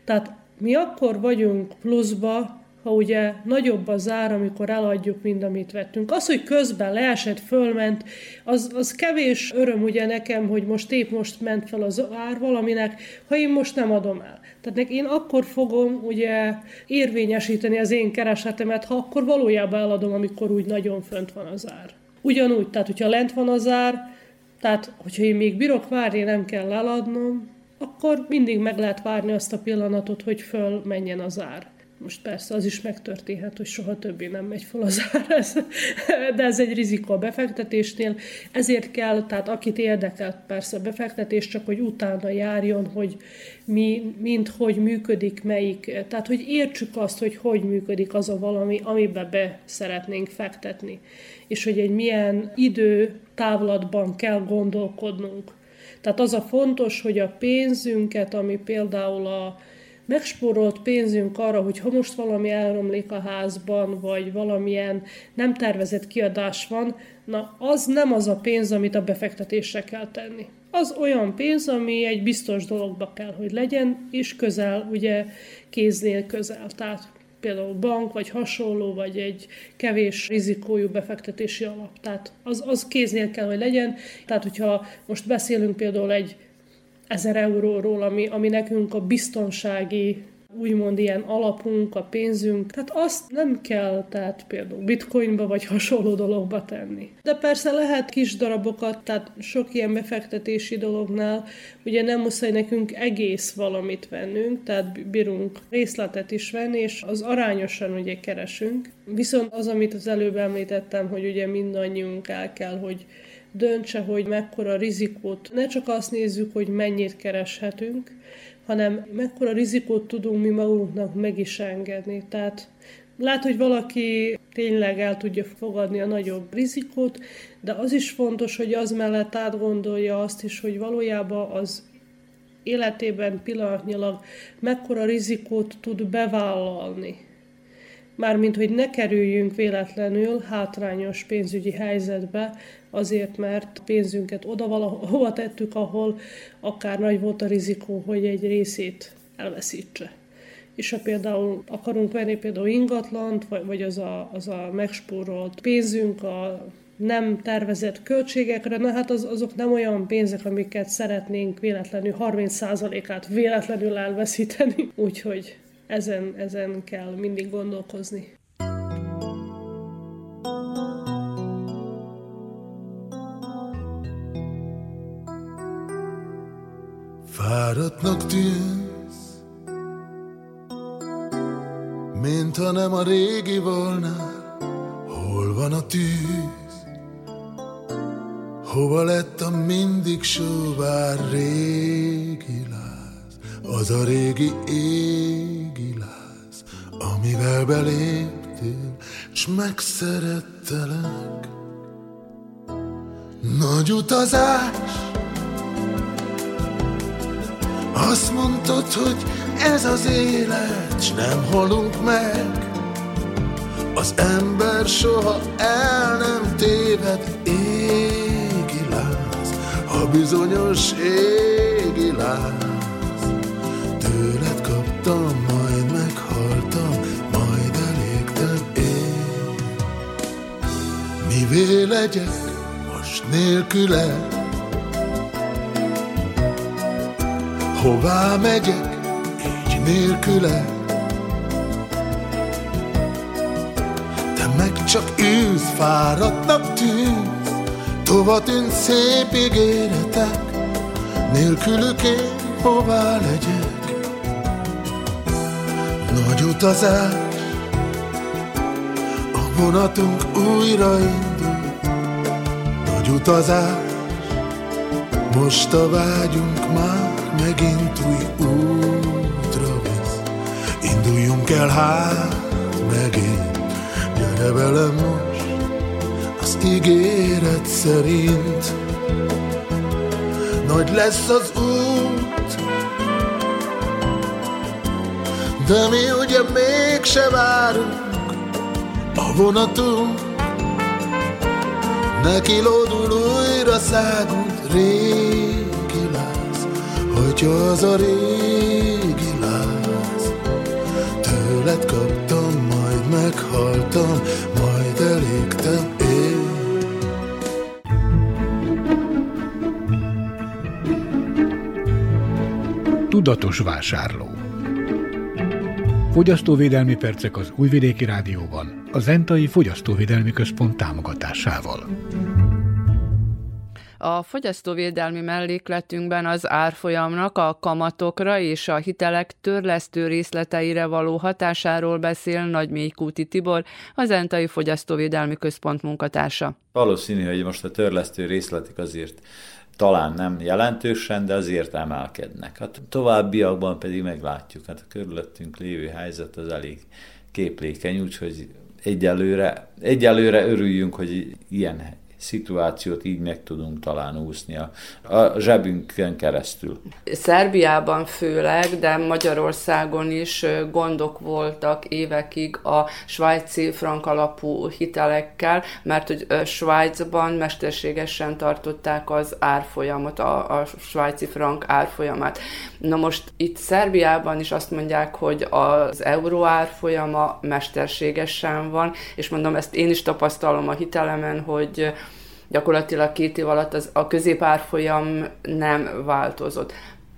tehát mi akkor vagyunk pluszba, ha ugye nagyobb az ár, amikor eladjuk, mint amit vettünk. Az, hogy közben leesett, fölment, az, az kevés öröm ugye nekem, hogy most épp most ment fel az ár valaminek, ha én most nem adom el. Tehát én akkor fogom ugye érvényesíteni az én keresetemet, ha akkor valójában eladom, amikor úgy nagyon fönt van az ár. Ugyanúgy, tehát hogyha lent van az ár, tehát hogyha én még bírok várni, nem kell eladnom, akkor mindig meg lehet várni azt a pillanatot, hogy föl menjen az ár. Most persze az is megtörténhet, hogy soha többé nem megy fel az ár, de ez egy rizikó a befektetésnél. Ezért kell, tehát akit érdekel persze a befektetés, csak hogy utána járjon, hogy mi, mint hogy működik melyik, tehát hogy értsük azt, hogy hogy működik az a valami, amiben be szeretnénk fektetni, és hogy egy milyen idő távlatban kell gondolkodnunk. Tehát az a fontos, hogy a pénzünket, ami például a megspórolt pénzünk arra, hogy ha most valami elromlik a házban, vagy valamilyen nem tervezett kiadás van, na az nem az a pénz, amit a befektetésre kell tenni. Az olyan pénz, ami egy biztos dologba kell, hogy legyen, és közel, ugye kéznél közel. Tehát például bank, vagy hasonló, vagy egy kevés rizikójú befektetési alap. Tehát az, az kéznél kell, hogy legyen. Tehát, hogyha most beszélünk például egy ezer euróról, ami, ami nekünk a biztonsági úgymond ilyen alapunk, a pénzünk, tehát azt nem kell tehát például bitcoinba vagy hasonló dologba tenni. De persze lehet kis darabokat, tehát sok ilyen befektetési dolognál ugye nem muszáj nekünk egész valamit vennünk, tehát bírunk részletet is venni, és az arányosan ugye keresünk. Viszont az, amit az előbb említettem, hogy ugye mindannyiunk el kell, hogy döntse, hogy mekkora rizikót. Ne csak azt nézzük, hogy mennyit kereshetünk, hanem mekkora rizikót tudunk mi magunknak meg is engedni. Tehát lát, hogy valaki tényleg el tudja fogadni a nagyobb rizikót, de az is fontos, hogy az mellett átgondolja azt is, hogy valójában az életében pillanatnyilag mekkora rizikót tud bevállalni. Mármint, hogy ne kerüljünk véletlenül hátrányos pénzügyi helyzetbe, azért, mert pénzünket oda valahova tettük, ahol akár nagy volt a rizikó, hogy egy részét elveszítse. És ha például akarunk venni például ingatlant, vagy az a, az a megspórolt pénzünk a nem tervezett költségekre, na hát az, azok nem olyan pénzek, amiket szeretnénk véletlenül 30%-át véletlenül elveszíteni, úgyhogy ezen, ezen kell mindig gondolkozni. Fáradtnak tűnsz, mint ha nem a régi volna, hol van a tűz? Hova lett a mindig sóvár régi láz, az a régi égi láz, amivel beléptél, s megszerettelek. Nagy utazás, azt mondtad, hogy ez az élet, s nem halunk meg. Az ember soha el nem téved, égi láz, a bizonyos égi láz. Mivé legyek most nélküled, Hová megyek, így nélküle? Te meg csak űz, fáradtnak tűz, Tova tűnt szép ígéretek, Nélkülük én hová legyek? Nagy utazás, a vonatunk újra indul, Nagy utazás, most a vágyunk már megint új útra visz. Induljunk el hát megint, gyere velem most, az ígéret szerint. Nagy lesz az út, de mi ugye mégse várunk a vonatunk. Neki lódul újra szágult rég hogy az a régi láz. Tőled kaptam, majd meghaltam, majd elégtem én. Tudatos vásárló. Fogyasztóvédelmi percek az Újvidéki Rádióban, a Zentai Fogyasztóvédelmi Központ támogatásával. A fogyasztóvédelmi mellékletünkben az árfolyamnak a kamatokra és a hitelek törlesztő részleteire való hatásáról beszél Nagymélykúti Tibor, az Entai Fogyasztóvédelmi Központ munkatársa. Valószínű, hogy most a törlesztő részletek azért talán nem jelentősen, de azért emelkednek. Hát továbbiakban pedig meglátjuk, hát a körülöttünk lévő helyzet az elég képlékeny, úgyhogy egyelőre, egyelőre örüljünk, hogy ilyen szituációt így meg tudunk talán úszni a, a zsebünkön keresztül. Szerbiában főleg, de Magyarországon is gondok voltak évekig a svájci frank alapú hitelekkel, mert hogy Svájcban mesterségesen tartották az árfolyamot, a, a svájci frank árfolyamát. Na most itt Szerbiában is azt mondják, hogy az euró árfolyama mesterségesen van, és mondom, ezt én is tapasztalom a hitelemen, hogy gyakorlatilag két év alatt az, a középárfolyam nem változott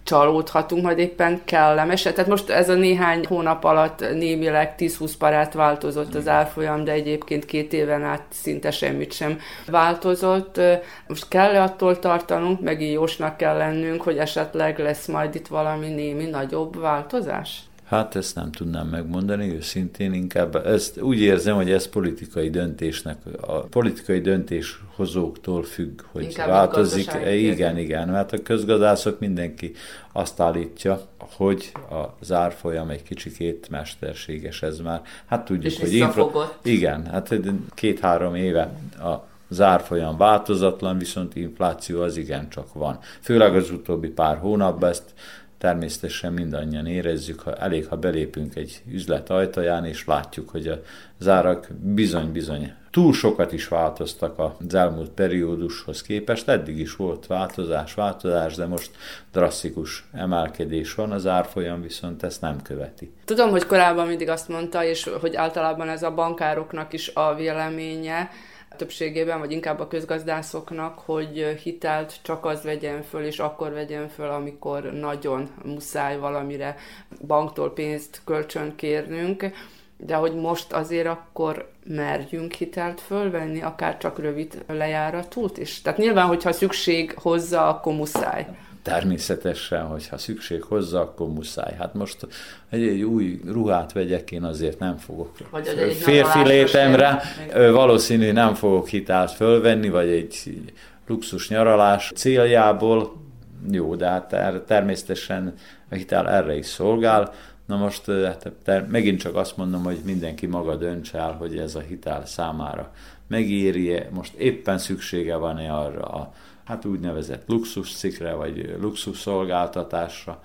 csalódhatunk, majd éppen kellemes. Tehát most ez a néhány hónap alatt némileg 10-20 parát változott az árfolyam, de egyébként két éven át szinte semmit sem változott. Most kell -e attól tartanunk, meg jósnak kell lennünk, hogy esetleg lesz majd itt valami némi nagyobb változás? Hát ezt nem tudnám megmondani, őszintén inkább ezt úgy érzem, hogy ez politikai döntésnek, a politikai döntéshozóktól függ, hogy inkább változik. E, igen, igen, mert a közgazdászok mindenki azt állítja, hogy a zárfolyam egy kicsikét mesterséges ez már. Hát tudjuk, És hogy infra... Igen, hát két-három éve a zárfolyam változatlan, viszont infláció az igen csak van. Főleg az utóbbi pár hónapban ezt természetesen mindannyian érezzük, ha elég, ha belépünk egy üzlet ajtaján, és látjuk, hogy a zárak bizony-bizony túl sokat is változtak az elmúlt periódushoz képest. Eddig is volt változás, változás, de most drasztikus emelkedés van, az árfolyam viszont ezt nem követi. Tudom, hogy korábban mindig azt mondta, és hogy általában ez a bankároknak is a véleménye, többségében, vagy inkább a közgazdászoknak, hogy hitelt csak az vegyen föl, és akkor vegyen föl, amikor nagyon muszáj valamire banktól pénzt kölcsön kérnünk, de hogy most azért akkor merjünk hitelt fölvenni, akár csak rövid lejáratút is. Tehát nyilván, hogyha szükség hozza, akkor muszáj. Természetesen, hogyha szükség hozzá, akkor muszáj. Hát most egy, egy új ruhát vegyek, én azért nem fogok vagy egy férfi létemre, valószínű nem fogok hitelt fölvenni, vagy egy luxus nyaralás céljából, jó, de hát természetesen a hitel erre is szolgál. Na most hát, megint csak azt mondom, hogy mindenki maga dönts el, hogy ez a hitel számára megéri most éppen szüksége van-e arra a hát úgynevezett luxus cikre, vagy luxus szolgáltatásra,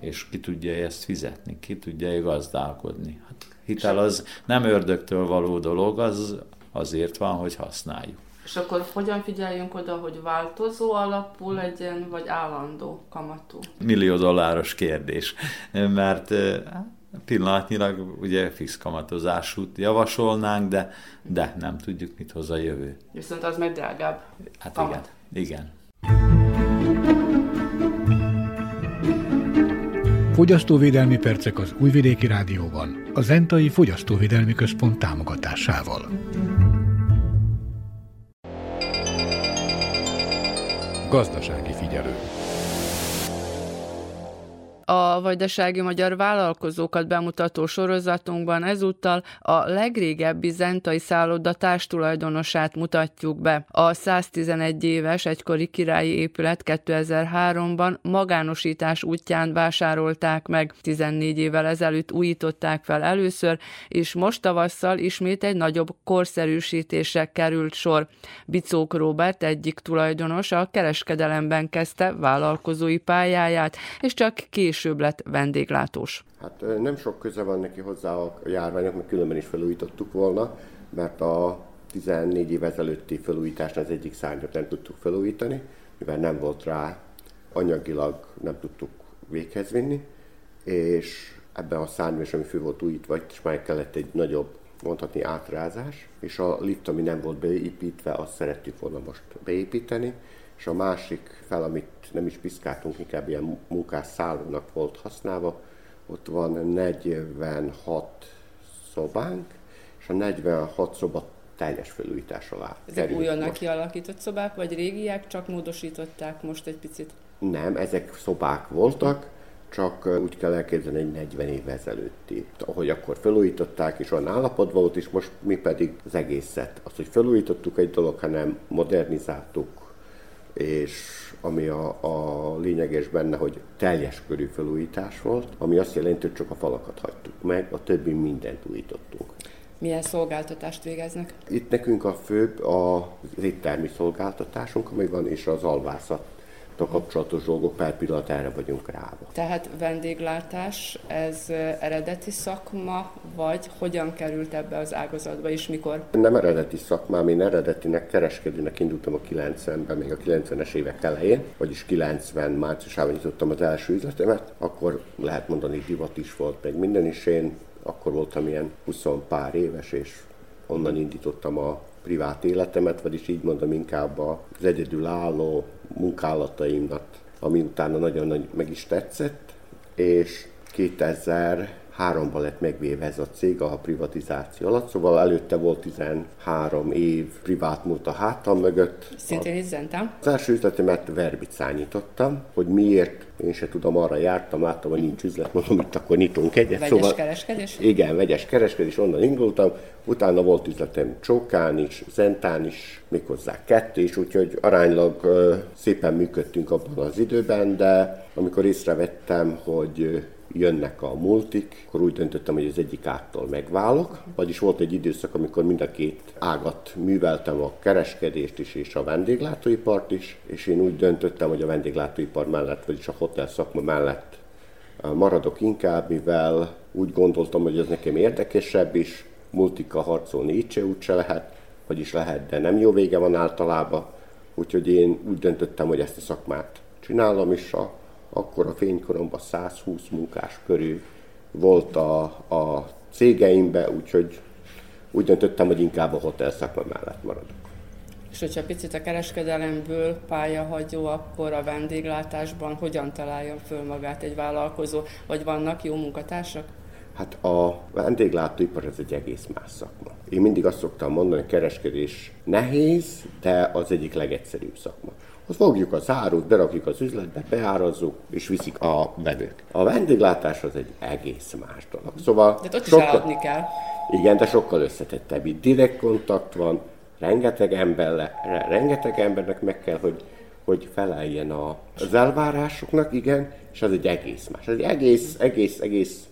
és ki tudja ezt fizetni, ki tudja gazdálkodni. Hát hitel az nem ördögtől való dolog, az azért van, hogy használjuk. És akkor hogyan figyeljünk oda, hogy változó alapú legyen, vagy állandó kamatú? Millió dolláros kérdés, mert pillanatnyilag ugye fix kamatozásút javasolnánk, de, de nem tudjuk, mit hoz a jövő. Viszont az meg drágább. Hát kamat. igen. Igen. Fogyasztóvédelmi percek az Újvidéki Rádióban, a Zentai Fogyasztóvédelmi Központ támogatásával. Gazdasági figyelő a vajdasági magyar vállalkozókat bemutató sorozatunkban ezúttal a legrégebbi zentai szálloda társtulajdonosát mutatjuk be. A 111 éves egykori királyi épület 2003-ban magánosítás útján vásárolták meg. 14 évvel ezelőtt újították fel először, és most tavasszal ismét egy nagyobb korszerűsítésre került sor. Bicók Robert egyik tulajdonos a kereskedelemben kezdte vállalkozói pályáját, és csak később később lett vendéglátós. Hát nem sok köze van neki hozzá a járványok, mert különben is felújítottuk volna, mert a 14 év ezelőtti felújításnál az egyik szárnyat nem tudtuk felújítani, mivel nem volt rá anyagilag nem tudtuk véghez vinni, és ebben a szárnyban is, ami fő volt újítva, és már kellett egy nagyobb, mondhatni átrázás, és a lift, ami nem volt beépítve, azt szerettük volna most beépíteni, és a másik fel, amit nem is piszkáltunk, inkább ilyen munkás szállónak volt használva, ott van 46 szobánk, és a 46 szoba teljes felújítás alá Ezek újonnan kialakított szobák, vagy régiek, csak módosították most egy picit? Nem, ezek szobák voltak, csak úgy kell elképzelni egy 40 év ezelőtti, ahogy akkor felújították, és olyan állapot volt, és most mi pedig az egészet. Az, hogy felújítottuk egy dolog, hanem modernizáltuk, és ami a, a lényeges benne, hogy teljes körű felújítás volt, ami azt jelenti, hogy csak a falakat hagytuk meg, a többi mindent újítottunk. Milyen szolgáltatást végeznek? Itt nekünk a főbb az éttermi szolgáltatásunk, ami van, és az alvászat kapcsolatos dolgok per pillanat erre vagyunk rá. Tehát vendéglátás, ez eredeti szakma, vagy hogyan került ebbe az ágazatba, és mikor? Nem eredeti szakmám, én eredetinek kereskedőnek indultam a 90-ben, még a 90-es évek elején, vagyis 90 márciusában nyitottam az első üzletemet, akkor lehet mondani divat is volt, meg minden is én akkor voltam ilyen 20 pár éves, és onnan indítottam a privát életemet, vagyis így mondom inkább az egyedülálló munkálataimnak, ami utána nagyon nagy meg is tetszett, és 2003-ban lett megvéve ez a cég a privatizáció alatt, szóval előtte volt 13 év privát múlt a hátam mögött. Szintén is zentem. Az első üzletemet Verbicán nyitottam, hogy miért én se tudom, arra jártam, láttam, hogy nincs üzlet, mondom, itt akkor nyitunk egyet. Vegyes szóval, kereskedés? Igen, vegyes kereskedés, onnan indultam. Utána volt üzletem Csókán is, Zentán is, méghozzá kettő is, úgyhogy aránylag uh, szépen működtünk abban az időben, de amikor észrevettem, hogy jönnek a multik, akkor úgy döntöttem, hogy az egyik áttól megválok. Vagyis volt egy időszak, amikor mind a két ágat műveltem, a kereskedést is és a vendéglátóipart is, és én úgy döntöttem, hogy a vendéglátóipar mellett, vagyis a hotel szakma mellett maradok inkább, mivel úgy gondoltam, hogy ez nekem érdekesebb is, multika harcolni így se úgy se lehet, vagyis lehet, de nem jó vége van általában, úgyhogy én úgy döntöttem, hogy ezt a szakmát csinálom, és a akkor a fénykoromban 120 munkás körül volt a, a cégeimbe, úgyhogy úgy döntöttem, hogy inkább a hotel szakma mellett maradok. És hogyha picit a kereskedelemből pályahagyó, akkor a vendéglátásban hogyan találja föl magát egy vállalkozó? Vagy vannak jó munkatársak? Hát a vendéglátóipar ez egy egész más szakma. Én mindig azt szoktam mondani, hogy kereskedés nehéz, de az egyik legegyszerűbb szakma. Ott fogjuk az árut, berakjuk az üzletbe, beárazzuk, és viszik a vevők. A vendéglátás az egy egész más dolog. Szóval de ott sokkal, is kell. Igen, de sokkal összetettebb. Itt direkt kontakt van, rengeteg emberle, rengeteg embernek meg kell, hogy, hogy feleljen a, az elvárásoknak, igen, és az egy egész más. Ez egy egész, egész, egész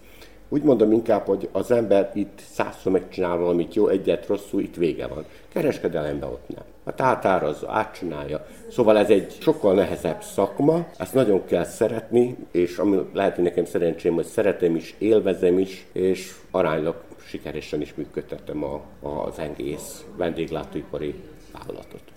úgy mondom inkább, hogy az ember itt százszor megcsinál valamit jó, egyet rosszul, itt vége van. Kereskedelemben ott nem. Hát átárazza, átcsinálja. Szóval ez egy sokkal nehezebb szakma, ezt nagyon kell szeretni, és ami lehet, hogy nekem szerencsém, hogy szeretem is, élvezem is, és aránylag sikeresen is működtetem a, az egész vendéglátóipari vállalatot.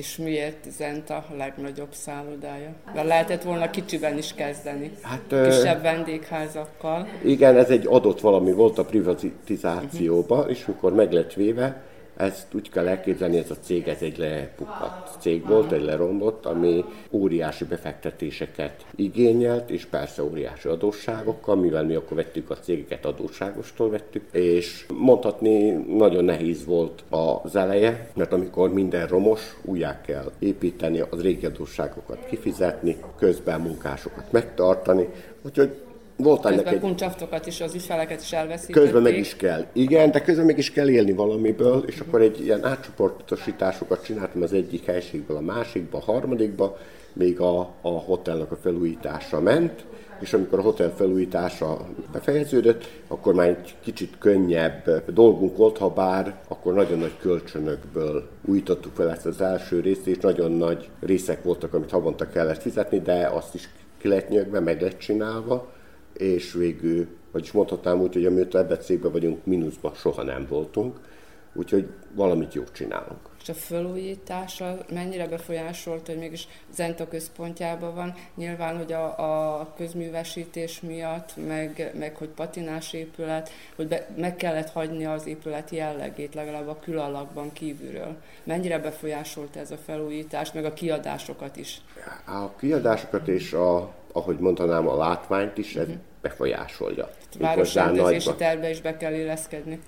És miért Zent a legnagyobb szállodája? Mert lehetett volna kicsiben is kezdeni. Hát, Kisebb vendégházakkal. Igen, ez egy adott valami volt a privatizációban, uh-huh. és mikor meg lett véve, ezt úgy kell elképzelni, ez a cég ez egy lepukkadt cég volt, egy leromlott, ami óriási befektetéseket igényelt, és persze óriási adósságokkal, mivel mi akkor vettük a cégeket, adósságostól vettük, és mondhatni nagyon nehéz volt az eleje, mert amikor minden romos, újjá kell építeni, az régi adósságokat kifizetni, közben munkásokat megtartani, úgyhogy volt közben ennek egy... kuncsaftokat is, az ügyfeleket is elveszik. Közben meg is kell. Igen, de közben meg is kell élni valamiből, és akkor egy ilyen átcsoportosításokat csináltam az egyik helységből a másikba, a harmadikba, még a, a hotelnak a felújítása ment, és amikor a hotel felújítása befejeződött, akkor már egy kicsit könnyebb dolgunk volt, ha bár akkor nagyon nagy kölcsönökből újítottuk fel ezt az első részt, és nagyon nagy részek voltak, amit havonta kellett fizetni, de azt is ki lett nyögve, meg lett csinálva és végül, vagyis mondhatnám úgy, hogy amióta ebbe cégben vagyunk, mínuszban soha nem voltunk, úgyhogy valamit jót csinálunk. És a felújítása mennyire befolyásolt, hogy mégis Zenta központjában van? Nyilván, hogy a, a közművesítés miatt, meg, meg hogy patinás épület, hogy be, meg kellett hagyni az épület jellegét, legalább a külalakban kívülről. Mennyire befolyásolt ez a felújítás, meg a kiadásokat is? A kiadásokat és a ahogy mondanám, a látványt is ez uh-huh. befolyásolja. Városrendezési tervbe is be kell illeszkedni.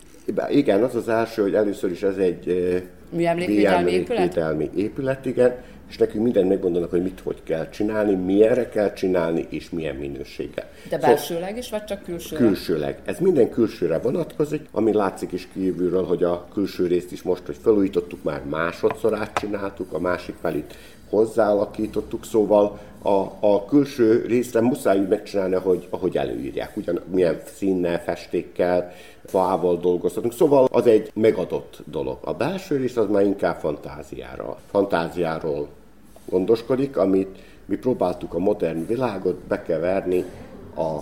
Igen, az az első, hogy először is ez egy műemlékvédelmi épület? épület, igen, és nekünk mindent megmondanak, hogy mit hogy kell csinálni, milyenre kell csinálni, és milyen minőséggel. De szóval belsőleg is, vagy csak külsőleg? Külsőleg. Ez minden külsőre vonatkozik, ami látszik is kívülről, hogy a külső részt is most, hogy felújítottuk, már másodszor átcsináltuk, a másik felét hozzáalakítottuk, szóval a, a külső részre muszáj úgy megcsinálni, ahogy, ahogy előírják, ugyan milyen színnel, festékkel, fával dolgozhatunk, szóval az egy megadott dolog. A belső rész az már inkább fantáziára, fantáziáról gondoskodik, amit mi próbáltuk a modern világot bekeverni a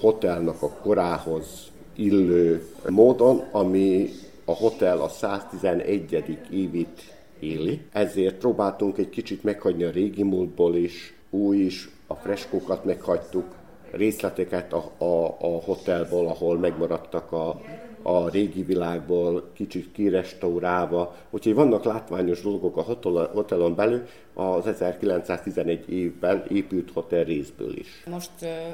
hotelnak a korához illő módon, ami a hotel a 111. évét éli, ezért próbáltunk egy kicsit meghagyni a régi múltból is, új is, a freskókat meghagytuk, részleteket a, a, a hotelból, ahol megmaradtak a, a régi világból, kicsit kirestaurálva. Úgyhogy vannak látványos dolgok a hotelon belül az 1911 évben épült hotel részből is. Most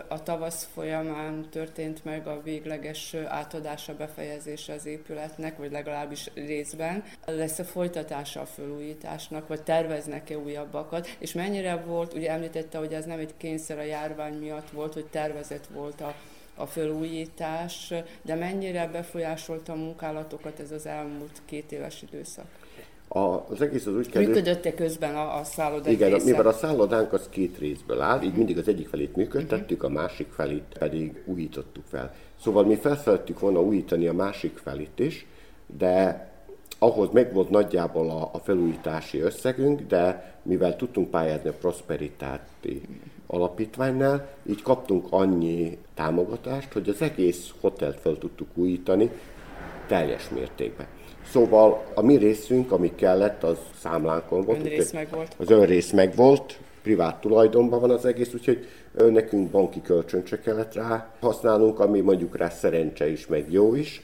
a tavasz folyamán történt meg a végleges átadása, befejezése az épületnek, vagy legalábbis részben. Lesz a folytatása a felújításnak, vagy terveznek-e újabbakat? És mennyire volt, ugye említette, hogy ez nem egy kényszer a járvány miatt volt, hogy tervezett volt a a felújítás, de mennyire befolyásolta a munkálatokat ez az elmúlt két éves időszak? A, az egész az úgy kezdődött... Működött-e közben a, a szálloda Igen, része? mivel a szállodánk az két részből áll, így mindig az egyik felét működtettük, a másik felét pedig újítottuk fel. Szóval mi felszerettük volna újítani a másik felét is, de ahhoz megvolt nagyjából a, a felújítási összegünk, de mivel tudtunk pályázni a Prosperitáti alapítványnál, így kaptunk annyi támogatást, hogy az egész hotelt fel tudtuk újítani teljes mértékben. Szóval a mi részünk, ami kellett, az számlánkon volt. Önrész meg volt. Az önrész meg volt, privát tulajdonban van az egész, úgyhogy nekünk banki kölcsön se kellett rá használnunk, ami mondjuk rá szerencse is, meg jó is,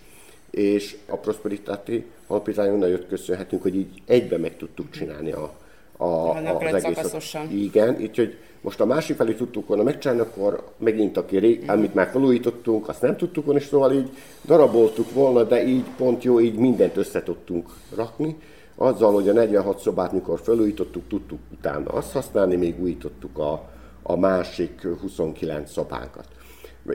és a Prosperitáti alapítványon nagyot köszönhetünk, hogy így egybe meg tudtuk csinálni a, a, a, az egészet. Igen, így, hogy most a másik felé tudtuk volna megcsinálni, akkor megint aki rég, amit már felújítottunk, azt nem tudtuk volna, és szóval így daraboltuk volna, de így pont jó, így mindent össze tudtunk rakni. Azzal, hogy a 46 szobát, mikor felújítottuk, tudtuk utána azt használni, még újítottuk a, a másik 29 szobánkat.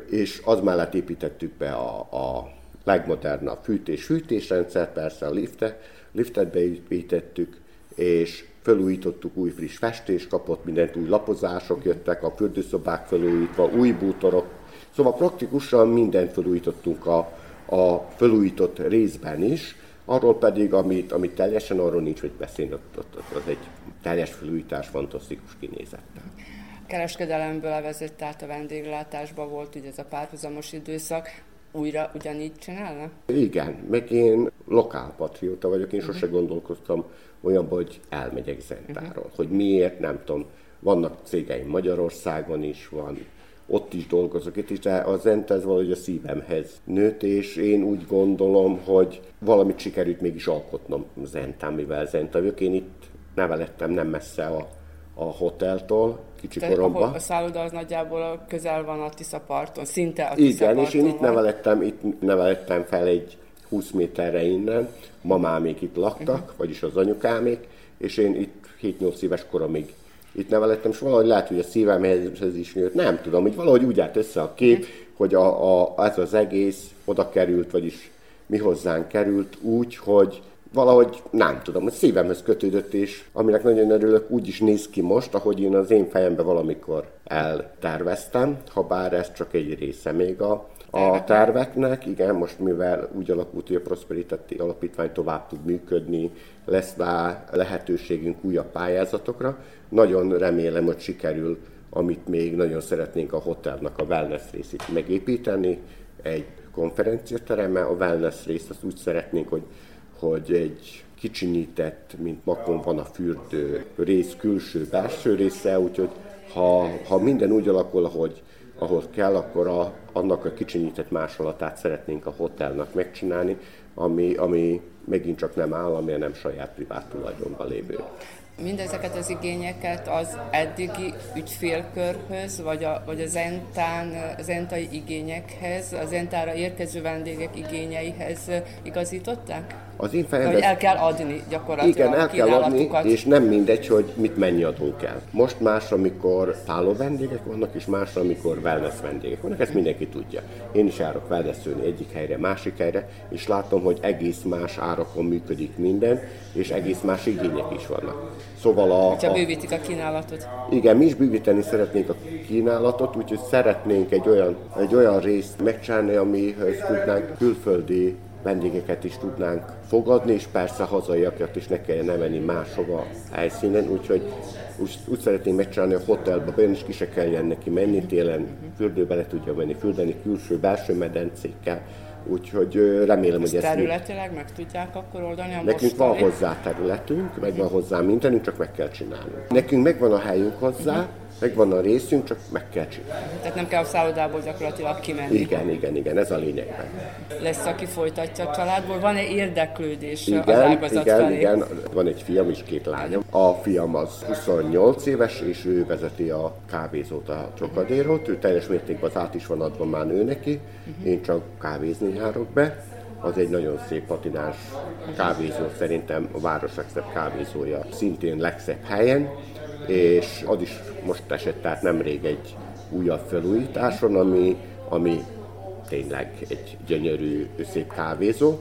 És az mellett építettük be a, a legmodernabb fűtés-fűtésrendszer, persze a liftet, liftet beépítettük, és felújítottuk, új friss festés kapott, mindent új lapozások jöttek, a fürdőszobák felújítva, új bútorok. Szóval praktikusan mindent felújítottunk a, a felújított részben is, arról pedig, amit, amit teljesen arról nincs, hogy beszélni, ott, ott, ott, az egy teljes felújítás, fantasztikus kinézettel. Kereskedelemből levezett át a vendéglátásba volt ugye ez a párhuzamos időszak újra ugyanígy csinálna? Igen, meg én lokálpatrióta vagyok, én sose gondolkoztam olyan, hogy elmegyek Zentáról. Uh-huh. Hogy miért, nem tudom. Vannak cégeim Magyarországon is, van ott is dolgozok itt is, de a Zent ez valahogy a szívemhez nőtt, és én úgy gondolom, hogy valamit sikerült mégis alkotnom Zentán, mivel Zenta vagyok. Én itt nevelettem nem messze a, a hoteltól, kicsi Te, koromban. a szálloda az nagyjából közel van a Tisza parton, szinte a Tisza Igen, és én itt nevelettem, itt nevelettem fel egy 20 méterre innen, mamámék itt laktak, uh-huh. vagyis az anyukámék, és én itt 7-8 éves koromig itt nevelettem, és valahogy lehet, hogy a szívemhez is nőtt, nem tudom, hogy valahogy úgy állt össze a kép, uh-huh. hogy a, a, ez az egész oda került, vagyis mi hozzánk került úgy, hogy valahogy nem tudom, a szívemhez kötődött, és aminek nagyon örülök, úgy is néz ki most, ahogy én az én fejembe valamikor elterveztem, ha bár ez csak egy része még a, a terveknek. Igen, most mivel úgy alakult, hogy a Prosperity Alapítvány tovább tud működni, lesz rá lehetőségünk újabb pályázatokra. Nagyon remélem, hogy sikerül, amit még nagyon szeretnénk a hotelnak a wellness részét megépíteni, egy konferenciateremmel. A wellness részt azt úgy szeretnénk, hogy hogy egy kicsinyített, mint makon van a fürdő rész, külső, belső része, úgyhogy ha, ha minden úgy alakul, ahogy, ahol kell, akkor a, annak a kicsinyített másolatát szeretnénk a hotelnak megcsinálni, ami, ami megint csak nem állami, nem saját privát tulajdonban lévő. Mindezeket az igényeket az eddigi ügyfélkörhöz, vagy a, vagy az entán, az entai igényekhez, az entára érkező vendégek igényeihez igazították? Az én fejemben... Hogy el kell adni gyakorlatilag Igen, el kell adni, és nem mindegy, hogy mit mennyi adunk el. Most más, amikor szálló vendégek vannak, és más, amikor wellness vendégek vannak, ezt mindenki tudja. Én is járok wellnessölni egyik helyre, másik helyre, és látom, hogy egész más árakon működik minden, és egész más igények is vannak. Szóval a... Hogyha bővítik a kínálatot. Igen, mi is bővíteni szeretnénk a kínálatot, úgyhogy szeretnénk egy olyan, egy olyan részt megcsinálni, amihez tudnánk külföldi vendégeket is tudnánk fogadni, és persze hazaiakat is ne kelljen menni máshova helyszínen, úgyhogy úgy, úgy szeretném megcsinálni a hotelba, bejön is ki se kelljen neki menni, télen fürdőbe le tudja menni, fürdeni külső, belső medencékkel, Úgyhogy remélem, Ezt hogy ezt... területileg meg tudják akkor oldani a Nekünk mostani... van hozzá területünk, meg van hozzá mindenünk, csak meg kell csinálni. Nekünk megvan a helyünk hozzá, uh-huh megvan a részünk, csak meg kell csinálni. Tehát nem kell a szállodából gyakorlatilag kimenni. Igen, igen, igen, ez a lényegben. Lesz, aki folytatja a családból. Van-e érdeklődés igen, az ágazat igen, felé? Igen, van egy fiam és két lányom. A fiam az 28 éves, és ő vezeti a kávézót, a Csokadérót. Ő teljes mértékben az át is van adva már ő neki. Uh-huh. Én csak kávézni járok be az egy nagyon szép patinás kávézó, szerintem a város legszebb kávézója, szintén legszebb helyen és az is most esett tehát nemrég egy újabb felújításon, ami, ami tényleg egy gyönyörű, szép kávézó,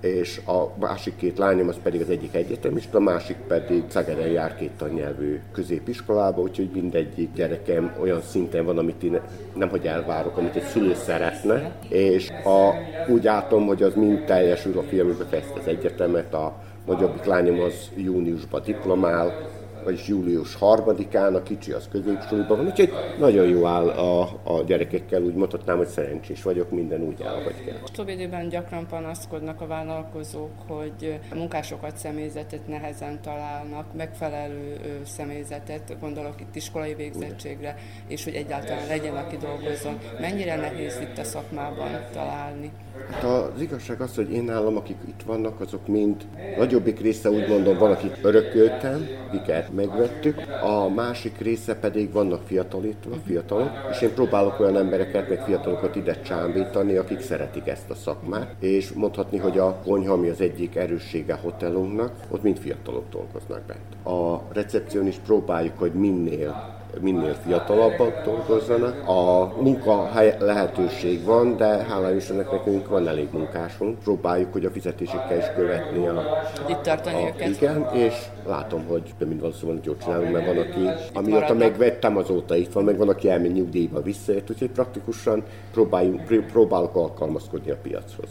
és a másik két lányom az pedig az egyik egyetemista, a másik pedig Szegeden jár két tannyelvű középiskolába, úgyhogy mindegyik gyerekem olyan szinten van, amit én nem hogy elvárok, amit egy szülő szeretne, és a, úgy látom, hogy az mind teljesül, a fiam befejezte az egyetemet, a nagyobbik lányom az júniusban diplomál, vagyis július 3-án, a kicsi az középsuliban van, úgyhogy nagyon jó áll a, a gyerekekkel, úgy mondhatnám, hogy szerencsés vagyok, minden úgy áll, hogy kell. Utóbbi időben gyakran panaszkodnak a vállalkozók, hogy munkásokat, személyzetet nehezen találnak, megfelelő személyzetet, gondolok itt iskolai végzettségre, és hogy egyáltalán legyen, aki dolgozzon. Mennyire nehéz itt a szakmában találni? Hát az igazság az, hogy én nálam, akik itt vannak, azok mind nagyobbik része úgy mondom, van, akit örököltem, akiket megvettük, a másik része pedig vannak fiatalítva, fiatalok, és én próbálok olyan embereket, meg fiatalokat ide csábítani, akik szeretik ezt a szakmát, és mondhatni, hogy a konyha, ami az egyik erőssége hotelunknak, ott mind fiatalok dolgoznak bent. A recepción is próbáljuk, hogy minél minél fiatalabbak dolgozzanak. A munkahely lehetőség van, de hála Istennek nekünk van elég munkásunk. Próbáljuk, hogy a fizetésekkel is követni a... Itt tartani a, őket. Igen, és látom, hogy több mint valószínűleg jól csinálunk, mert van, aki, amióta megvettem, azóta itt van, meg van, aki elmegy nyugdíjba visszaért, úgyhogy praktikusan próbáljunk, próbálok alkalmazkodni a piachoz.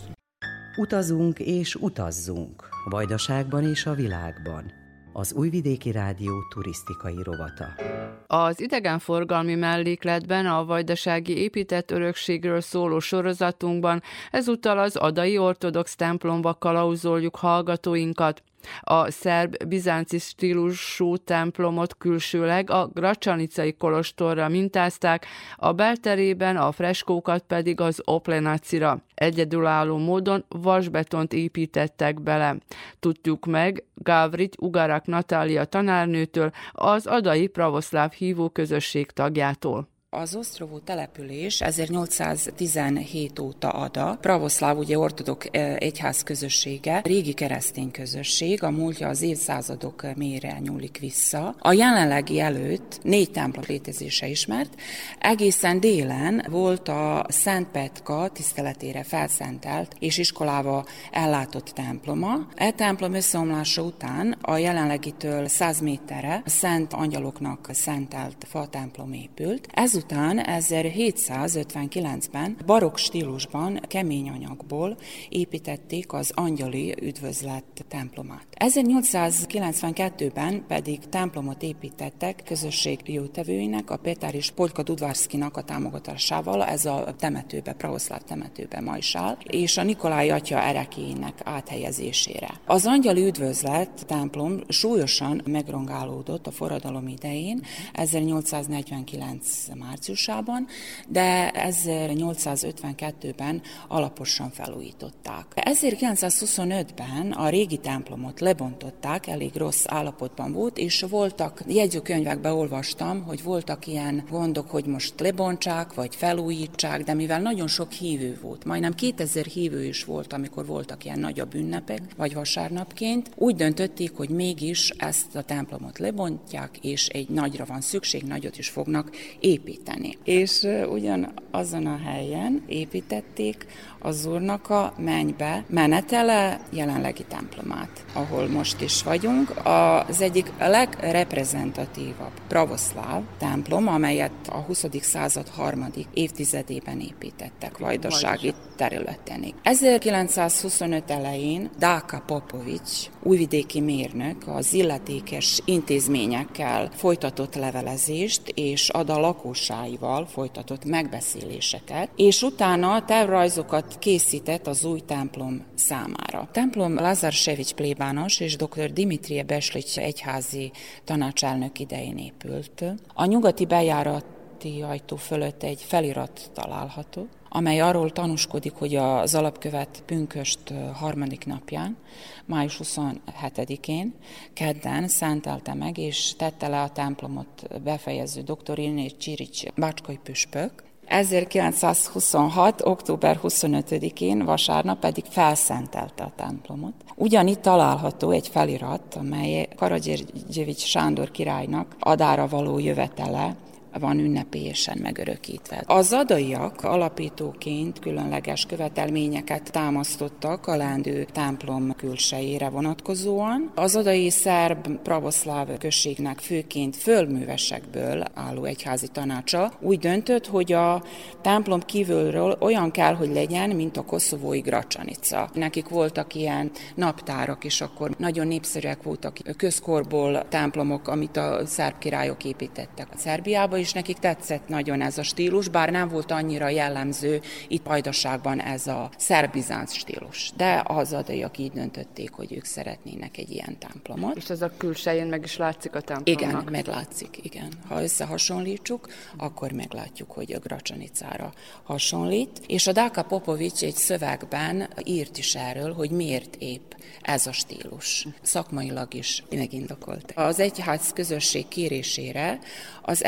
Utazunk és utazzunk, Vajdaságban és a világban az Újvidéki Rádió turisztikai rovata. Az idegenforgalmi mellékletben a vajdasági épített örökségről szóló sorozatunkban ezúttal az Adai Ortodox templomba kalauzoljuk hallgatóinkat. A szerb bizánci stílusú templomot külsőleg a Gracsanicai kolostorra mintázták, a belterében a freskókat pedig az Oplenacira. Egyedülálló módon vasbetont építettek bele. Tudjuk meg Gavrit Ugarak Natália tanárnőtől, az adai pravoszláv hívó közösség tagjától. Az Osztrovó település 1817 óta ada, pravoszláv, ugye ortodok egyház közössége, régi keresztény közösség, a múltja az évszázadok mélyre nyúlik vissza. A jelenlegi előtt négy templom létezése ismert, egészen délen volt a Szent Petka tiszteletére felszentelt és iskolába ellátott temploma. E templom összeomlása után a jelenlegitől 100 méterre a Szent Angyaloknak szentelt fa templom épült. Ez Ezután 1759-ben barokk stílusban kemény anyagból építették az angyali üdvözlet templomát. 1892-ben pedig templomot építettek közösség jótevőinek, a Péter és Polka Dudvarszkinak a támogatásával, ez a temetőbe, pravoszláv temetőbe ma is áll, és a Nikolai atya erekéinek áthelyezésére. Az angyali üdvözlet templom súlyosan megrongálódott a forradalom idején, 1849 márciusában, de 1852-ben alaposan felújították. 1925-ben a régi templomot le lebontották, elég rossz állapotban volt, és voltak, jegyzőkönyvekben olvastam, hogy voltak ilyen gondok, hogy most lebontsák, vagy felújítsák, de mivel nagyon sok hívő volt, majdnem 2000 hívő is volt, amikor voltak ilyen nagyobb ünnepek, vagy vasárnapként, úgy döntötték, hogy mégis ezt a templomot lebontják, és egy nagyra van szükség, nagyot is fognak építeni. És ugyan azon a helyen építették az úrnak a mennybe menetele jelenlegi templomát, ahol most is vagyunk. Az egyik legreprezentatívabb pravoszláv templom, amelyet a 20. század harmadik évtizedében építettek vajdasági területen. 1925 elején Dáka Popovics, újvidéki mérnök, az illetékes intézményekkel folytatott levelezést, és ad a lakósáival folytatott megbeszéléseket, és utána tervrajzokat készített az új templom számára. A templom Lazar Sevics plébános és dr. Dimitrie Beslics egyházi tanácselnök idején épült. A nyugati bejárati ajtó fölött egy felirat található, amely arról tanúskodik, hogy az alapkövet pünköst harmadik napján, május 27-én, kedden szentelte meg, és tette le a templomot befejező dr. Ilné Csirics bácskai püspök, 1926. október 25-én vasárnap pedig felszentelte a templomot. Ugyanitt található egy felirat, amely Karadzsérgyevics Sándor királynak adára való jövetele van ünnepélyesen megörökítve. Az adaiak alapítóként különleges követelményeket támasztottak a lendő templom külsejére vonatkozóan. Az adai szerb pravoszláv községnek főként fölművesekből álló egyházi tanácsa úgy döntött, hogy a templom kívülről olyan kell, hogy legyen, mint a koszovói Gracsanica. Nekik voltak ilyen naptárak, és akkor nagyon népszerűek voltak közkorból templomok, amit a szerb királyok építettek a Szerbiába, és nekik tetszett nagyon ez a stílus, bár nem volt annyira jellemző itt Pajdaságban ez a szerbizánc stílus. De az adaiak így döntötték, hogy ők szeretnének egy ilyen templomot. És ez a külsején meg is látszik a templomnak? Igen, meglátszik, igen. Ha összehasonlítsuk, akkor meglátjuk, hogy a Gracsanicára hasonlít. És a Dáka Popovics egy szövegben írt is erről, hogy miért épp ez a stílus. Szakmailag is megindokolt. Az egyház közösség kérésére az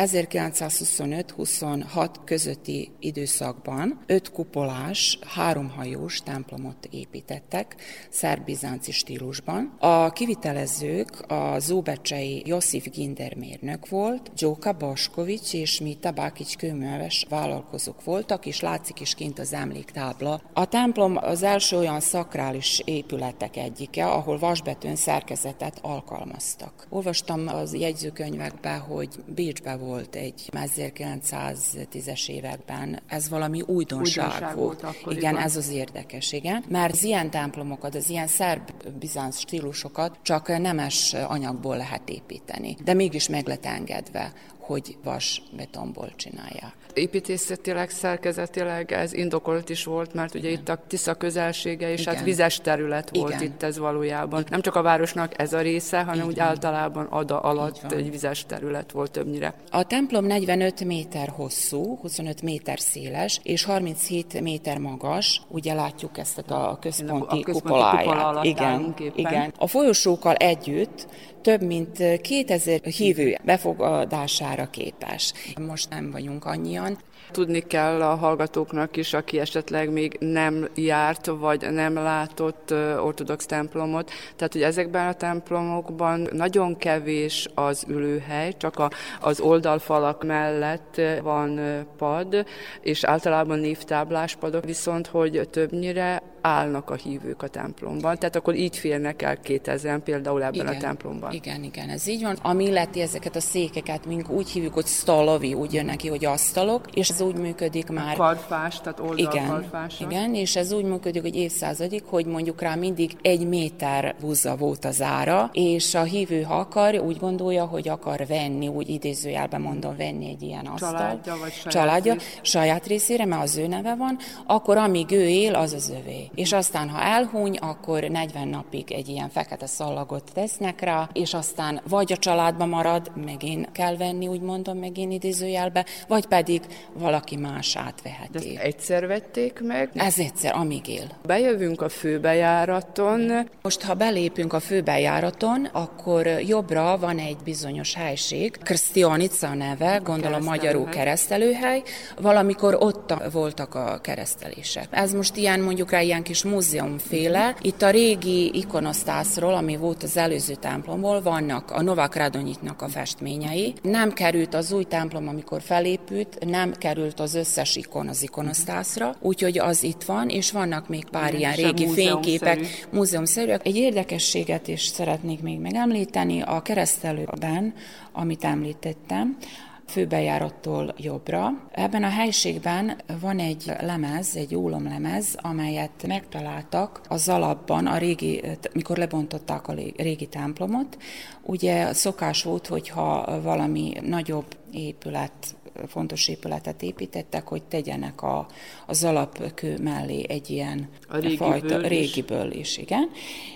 1925-26 közötti időszakban öt kupolás, háromhajós templomot építettek szerb-bizánci stílusban. A kivitelezők a zóbecsei Josif Ginder mérnök volt, Dzsóka Baskovics és Mita Bákics kőműves vállalkozók voltak, és látszik is kint az emléktábla. A templom az első olyan szakrális épületek egyike, ahol vasbetűn szerkezetet alkalmaztak. Olvastam az jegyzőkönyvekben, hogy Bécs Bécsbe volt egy 1910-es években. Ez valami újdonság, újdonság volt. volt igen, ez az érdekes, igen. Mert az ilyen templomokat, az ilyen szerb-bizánc stílusokat csak nemes anyagból lehet építeni. De mégis meg lett engedve, hogy vas betonból csinálják. Építészetileg, szerkezetileg ez indokolt is volt, mert ugye Igen. itt a Tisza közelsége, és hát Igen. hát vizes terület volt Igen. itt ez valójában. Igen. Nem csak a városnak ez a része, hanem Igen. úgy általában Ada alatt egy vizes terület volt többnyire. A templom 45 méter hosszú, 25 méter széles, és 37 méter magas. Ugye látjuk ezt a központi, a központi kupoláját. Kupola Igen. Igen. A folyosókkal együtt több mint 2000 hívő befogadására képes. Most nem vagyunk annyian. Tudni kell a hallgatóknak is, aki esetleg még nem járt, vagy nem látott ortodox templomot. Tehát, hogy ezekben a templomokban nagyon kevés az ülőhely, csak a, az oldalfalak mellett van pad, és általában névtáblás padok, viszont hogy többnyire állnak a hívők a templomban. Tehát akkor így férnek el 2000 például ebben igen, a templomban. Igen, igen, ez így van. Ami illeti ezeket a székeket, mink úgy hívjuk, hogy stalovi, úgy jön neki, hogy asztalok, és ez úgy működik már. Karfás, tehát oldalkarfás. Igen, igen, és ez úgy működik, hogy évszázadig, hogy mondjuk rá mindig egy méter húzza volt az ára, és a hívő, ha akar, úgy gondolja, hogy akar venni, úgy idézőjelben mondom, venni egy ilyen asztalt. Családja, vagy saját Családja, részére. saját részére, mert az ő neve van, akkor amíg ő él, az az övé. És aztán ha elhúny, akkor 40 napig egy ilyen fekete szallagot tesznek rá, és aztán vagy a családba marad, megint kell venni, úgy mondom, megint idézőjelbe, vagy pedig valaki más átveheti. Ezt egyszer vették meg? Ez egyszer, amíg él. Bejövünk a főbejáraton. Most, ha belépünk a főbejáraton, akkor jobbra van egy bizonyos helység, Krsztionicza neve, gondolom magyarul keresztelőhely, valamikor ott voltak a keresztelések. Ez most ilyen mondjuk rá ilyen kis múzeumféle. Itt a régi ikonosztászról, ami volt az előző templomból, vannak a Novak Radonyitnak a festményei. Nem került az új templom, amikor felépült, nem került az összes ikon az ikonosztászra, úgyhogy az itt van, és vannak még pár ilyen régi fényképek, múzeumszerűek. Egy érdekességet is szeretnék még megemlíteni, a keresztelőben, amit említettem, főbejárattól jobbra. Ebben a helységben van egy lemez, egy ólomlemez, amelyet megtaláltak az alapban, a régi, mikor lebontották a régi templomot. Ugye szokás volt, hogyha valami nagyobb épület fontos épületet építettek, hogy tegyenek a, az alapkő mellé egy ilyen a régi fajta, is. régiből is, igen.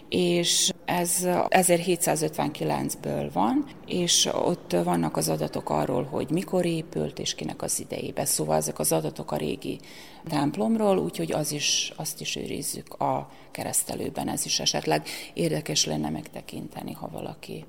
És ez 1759-ből van, és ott vannak az adatok arról, hogy mikor épült, és kinek az idejébe. Szóval ezek az adatok a régi templomról, úgyhogy az is, azt is őrizzük a keresztelőben. Ez is esetleg érdekes lenne megtekinteni, ha valaki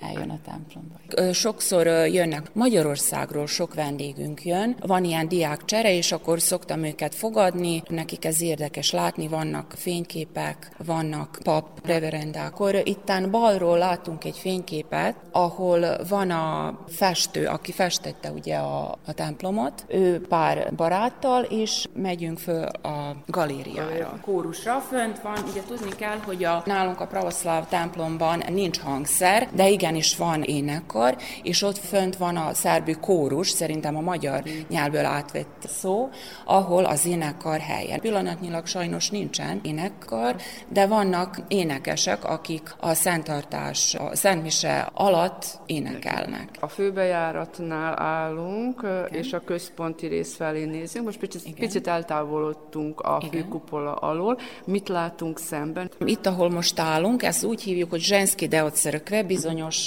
eljön a templomba. Sokszor jönnek Magyarországról, sok vendégünk jön, van ilyen diák csere, és akkor szoktam őket fogadni, nekik ez érdekes látni, vannak fényképek, vannak pap, reverendák. Akkor itten balról látunk egy fényképet, ahol van a festő, aki festette ugye a, a templomot, ő pár baráttal, és megyünk föl a galériára. A kórusra fönt van, ugye tudni kell, hogy a, nálunk a pravoszláv templomban nincs hangszer, de igen, igenis van énekkar, és ott fönt van a szerbű kórus, szerintem a magyar nyelvből átvett szó, ahol az énekkar helye. Pillanatnyilag sajnos nincsen énekkar, de vannak énekesek, akik a szentartás, a szentmise alatt énekelnek. A főbejáratnál állunk, Igen. és a központi rész felé nézünk. Most picit, picit eltávolodtunk a Igen. főkupola alól. Mit látunk szemben? Itt, ahol most állunk, ezt úgy hívjuk, hogy Zsenszki Deocerkve, bizonyos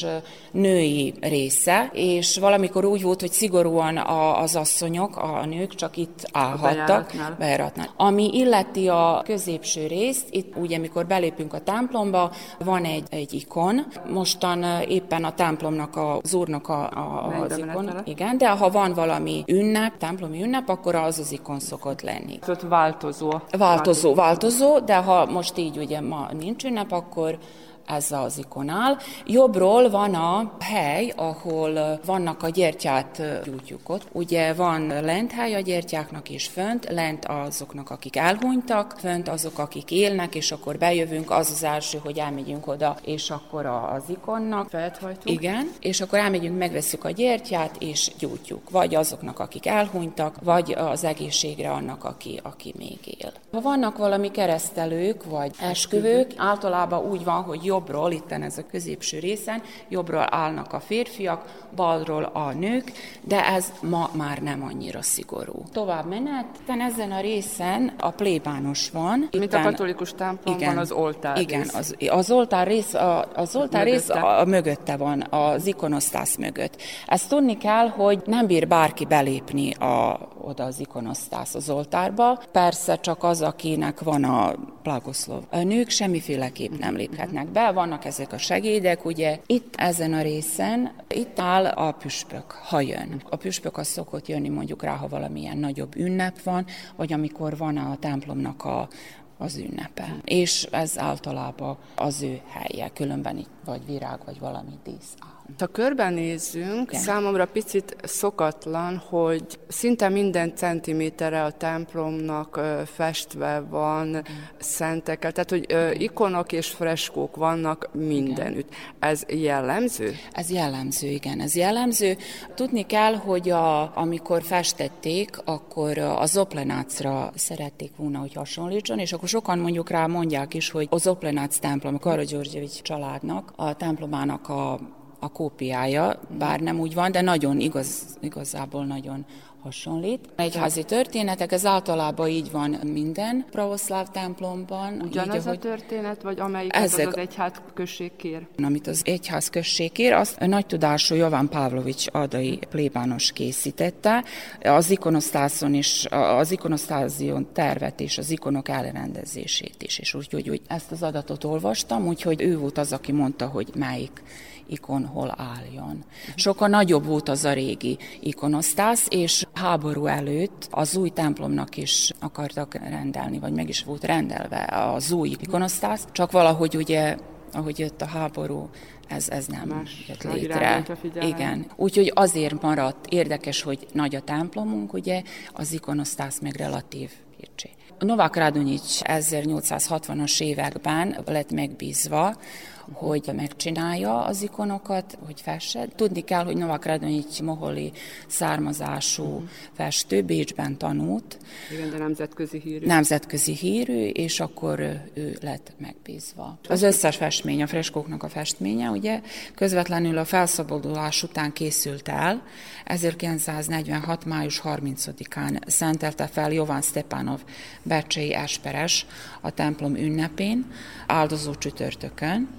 női része, és valamikor úgy volt, hogy szigorúan a, az asszonyok, a nők csak itt állhattak. Bejáratnál. Ami illeti a középső részt, itt ugye, amikor belépünk a templomba, van egy, egy ikon. Mostan éppen a templomnak, az úrnak a, a, az ikon. Igen, de ha van valami ünnep, templomi ünnep, akkor az az ikon szokott lenni. Tehát változó. Változó, változó, de ha most így ugye ma nincs ünnep, akkor ez az ikonál. Jobbról van a hely, ahol vannak a gyertyát gyújtjuk ott. Ugye van lent hely a gyertyáknak és fönt, lent azoknak, akik elhunytak, fönt azok, akik élnek, és akkor bejövünk, az az első, hogy elmegyünk oda, és akkor az ikonnak. Felthajtunk. Igen, és akkor elmegyünk, megveszük a gyertyát, és gyújtjuk. Vagy azoknak, akik elhunytak, vagy az egészségre annak, aki, aki még él. Ha vannak valami keresztelők, vagy esküvők, általában úgy van, hogy jobbról, itten ez a középső részen, jobbról állnak a férfiak, balról a nők, de ez ma már nem annyira szigorú. Tovább menet, ezen a részen a plébános van. Itten, Mint a katolikus templomban igen, az oltár Igen, rész. az, az oltár rész, a, az oltár rész a, a mögötte van, az ikonosztász mögött. Ezt tudni kell, hogy nem bír bárki belépni a, oda az ikonosztász az oltárba. Persze csak az, akinek van a plagoszlov. A nők semmiféleképp nem léphetnek be, vannak ezek a segédek, ugye itt ezen a részen, itt áll a püspök, ha jön. A püspök az szokott jönni mondjuk rá, ha valamilyen nagyobb ünnep van, vagy amikor van a templomnak a, az ünnepe. És ez általában az ő helye, különben itt vagy virág, vagy valami dísz áll. Ha körbenézzünk, Igen. számomra picit szokatlan, hogy szinte minden centiméterre a templomnak festve van szentekkel, tehát hogy ikonok és freskók vannak mindenütt. Ez jellemző? Ez jellemző, igen, ez jellemző. Tudni kell, hogy a, amikor festették, akkor az Oplenácra szerették volna, hogy hasonlítson, és akkor sokan mondjuk rá mondják is, hogy az Oplenác templom, a Karadzsorgyevics családnak, a templomának a a kópiája, bár nem úgy van, de nagyon igaz, igazából nagyon hasonlít. Egyházi történetek, ez általában így van minden pravoszláv templomban. Ugyanaz így, a történet, vagy amelyik ezek, az, az egyház község kér? Amit az egyház község kér, azt a nagy tudású Jovan Pavlovics adai plébános készítette. Az ikonosztászon is, az ikonosztázion tervet és az ikonok elrendezését is, és úgyhogy úgy, ezt az adatot olvastam, úgyhogy ő volt az, aki mondta, hogy melyik ikon hol álljon. Sokkal nagyobb volt az a régi ikonosztász, és háború előtt az új templomnak is akartak rendelni, vagy meg is volt rendelve az új ikonosztász, csak valahogy ugye, ahogy jött a háború, ez, ez nem Más jött létre. Igen. Úgyhogy azért maradt érdekes, hogy nagy a templomunk, ugye, az ikonosztász meg relatív kicsi. Novák Radonyics 1860-as években lett megbízva, hogy megcsinálja az ikonokat, hogy fesse. Tudni kell, hogy Novak Radonyics moholi származású uh-huh. festő, Bécsben tanult. Igen, de nemzetközi hírű. Nemzetközi hírű, és akkor ő lett megbízva. Az összes festmény, a freskóknak a festménye, ugye közvetlenül a felszabadulás után készült el, 1946. május 30-án szentelte fel Jovan Stepanov becsei esperes a templom ünnepén, áldozó csütörtökön.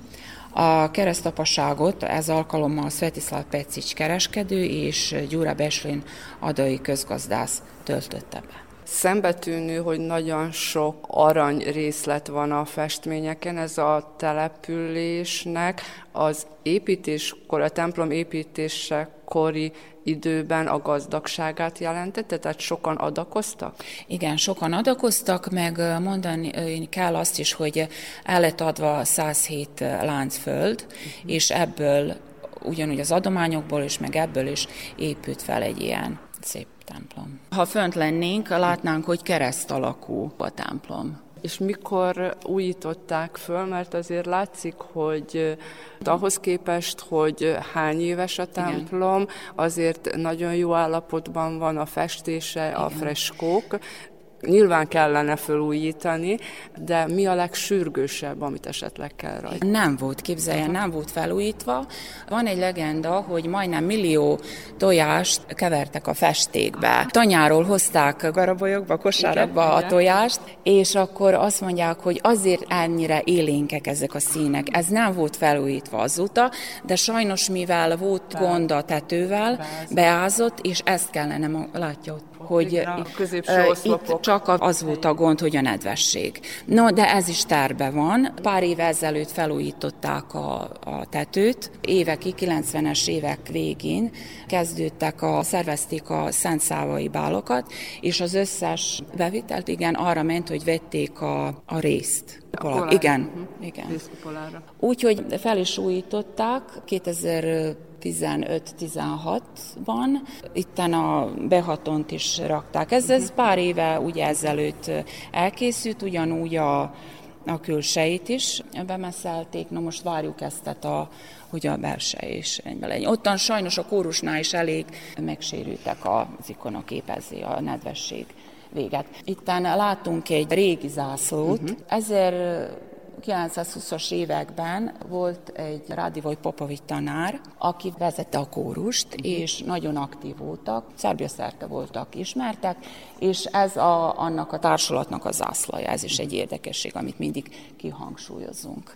A keresztapaságot ez alkalommal Svetislav Pecic kereskedő és Gyura Beslin adai közgazdász töltötte be. Szembetűnő, hogy nagyon sok arany részlet van a festményeken, ez a településnek az építéskor, a templom építésekori időben a gazdagságát jelentette, tehát sokan adakoztak? Igen, sokan adakoztak, meg mondani kell azt is, hogy el lett adva 107 láncföld, uh-huh. és ebből ugyanúgy az adományokból és meg ebből is épült fel egy ilyen szép templom. Ha fönt lennénk, látnánk, hogy kereszt alakú a templom és mikor újították föl, mert azért látszik, hogy ahhoz képest, hogy hány éves a templom, Igen. azért nagyon jó állapotban van a festése, Igen. a freskók, Nyilván kellene felújítani, de mi a legsürgősebb, amit esetleg kell rajta? Nem volt, képzeljen, nem volt felújítva. Van egy legenda, hogy majdnem millió tojást kevertek a festékbe. Tanyáról hozták garabolyokba, kosárakba a tojást, és akkor azt mondják, hogy azért ennyire élénkek ezek a színek. Ez nem volt felújítva azóta, de sajnos mivel volt gond a tetővel, beázott, és ezt kellene, látja ott hogy a itt csak az volt a gond, hogy a nedvesség. No, de ez is terve van. Pár év ezelőtt felújították a, a tetőt. Éveki, 90-es évek végén kezdődtek a, szervezték a Szent Szávai bálokat, és az összes bevitelt, igen, arra ment, hogy vették a, a részt. A igen, uh-huh. igen. Úgyhogy fel is újították 2000 15-16-ban. Itten a behatont is rakták. Ez, ez pár éve ugye ezelőtt elkészült, ugyanúgy a, a külsejét is bemeszelték, na most várjuk ezt a, hogy a belsej is egyben legyen. Ottan sajnos a kórusnál is elég megsérültek az ikona képezi a nedvesség véget. Itten látunk egy régi zászlót, uh-huh. ezért 1920-as években volt egy Radivoj Popovic tanár, aki vezette a kórust, uh-huh. és nagyon aktív voltak, Szerbia szerte voltak ismertek, és ez a, annak a társulatnak a zászlaja, ez is egy érdekesség, amit mindig kihangsúlyozunk.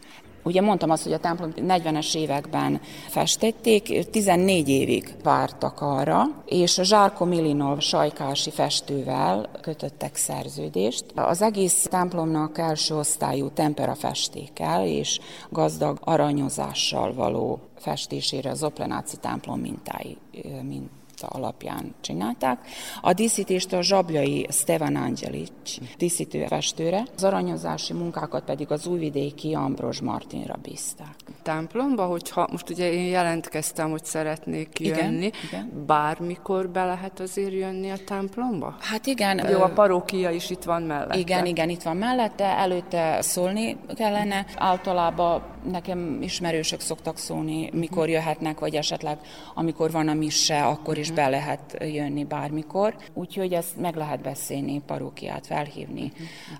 Ugye mondtam azt, hogy a templom 40-es években festették, 14 évig vártak arra, és a Zsárko Milinov sajkási festővel kötöttek szerződést. Az egész templomnak első osztályú tempera festékkel és gazdag aranyozással való festésére az Oplenáci templom mintái, mint alapján csinálták. A díszítést a zsabjai Stevan Angelic díszítő festőre, az aranyozási munkákat pedig az újvidéki Ambros Martinra bízták. Templomba, hogyha most ugye én jelentkeztem, hogy szeretnék jönni, igen, igen. bármikor be lehet azért jönni a templomba? Hát igen. Jó, a parókia is itt van mellette. Igen, igen, itt van mellette, előtte szólni kellene. Általában nekem ismerősök szoktak szólni, mikor jöhetnek, vagy esetleg amikor van a mise, akkor is be lehet jönni bármikor. Úgyhogy ezt meg lehet beszélni, parókiát felhívni.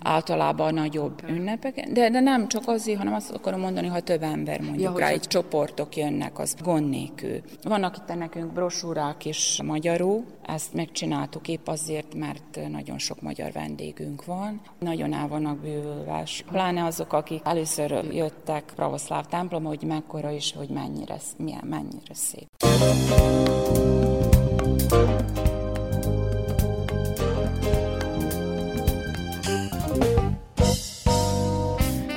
Általában nagyobb ünnepek, de, de nem csak azért, hanem azt akarom mondani, ha több ember mondjuk ja, rá, egy csoportok jönnek, az gond nélkül. Vannak itt nekünk brosúrák is magyarul, ezt megcsináltuk épp azért, mert nagyon sok magyar vendégünk van. Nagyon el vannak bővülve, pláne azok, akik először jöttek pravoszláv templom, hogy mekkora is, hogy mennyire, milyen, mennyire szép.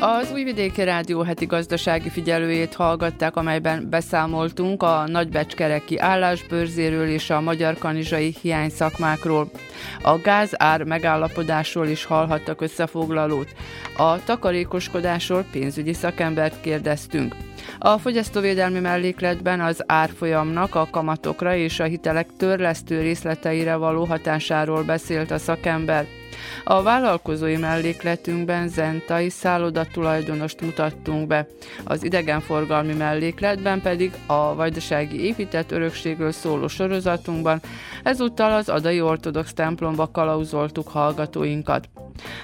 Az Újvidéki Rádió heti gazdasági figyelőjét hallgatták, amelyben beszámoltunk a nagybecskereki állásbőrzéről és a magyar kanizsai hiány szakmákról. A gázár megállapodásról is hallhattak összefoglalót. A takarékoskodásról pénzügyi szakembert kérdeztünk. A fogyasztóvédelmi mellékletben az árfolyamnak a kamatokra és a hitelek törlesztő részleteire való hatásáról beszélt a szakember. A vállalkozói mellékletünkben zentai szálloda tulajdonost mutattunk be. Az idegenforgalmi mellékletben pedig a vajdasági épített örökségről szóló sorozatunkban ezúttal az Adai Ortodox templomba kalauzoltuk hallgatóinkat.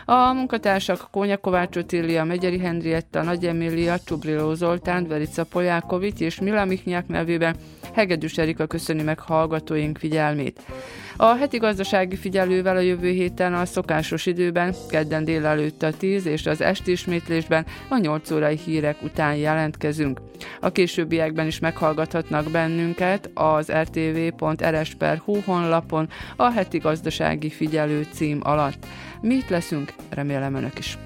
A munkatársak Kónya Kovács Otília, Megyeri Henrietta, Nagy Emília, Csubriló Zoltán, Verica Polyákovics és Mila Miknyák nevében Hegedűs Erika köszöni meg hallgatóink figyelmét. A heti gazdasági figyelővel a jövő héten a szokásos időben, kedden délelőtt a 10 és az esti ismétlésben a 8 órai hírek után jelentkezünk. A későbbiekben is meghallgathatnak bennünket az rtv.rs.hu honlapon a heti gazdasági figyelő cím alatt. Mi itt leszünk, remélem önök is.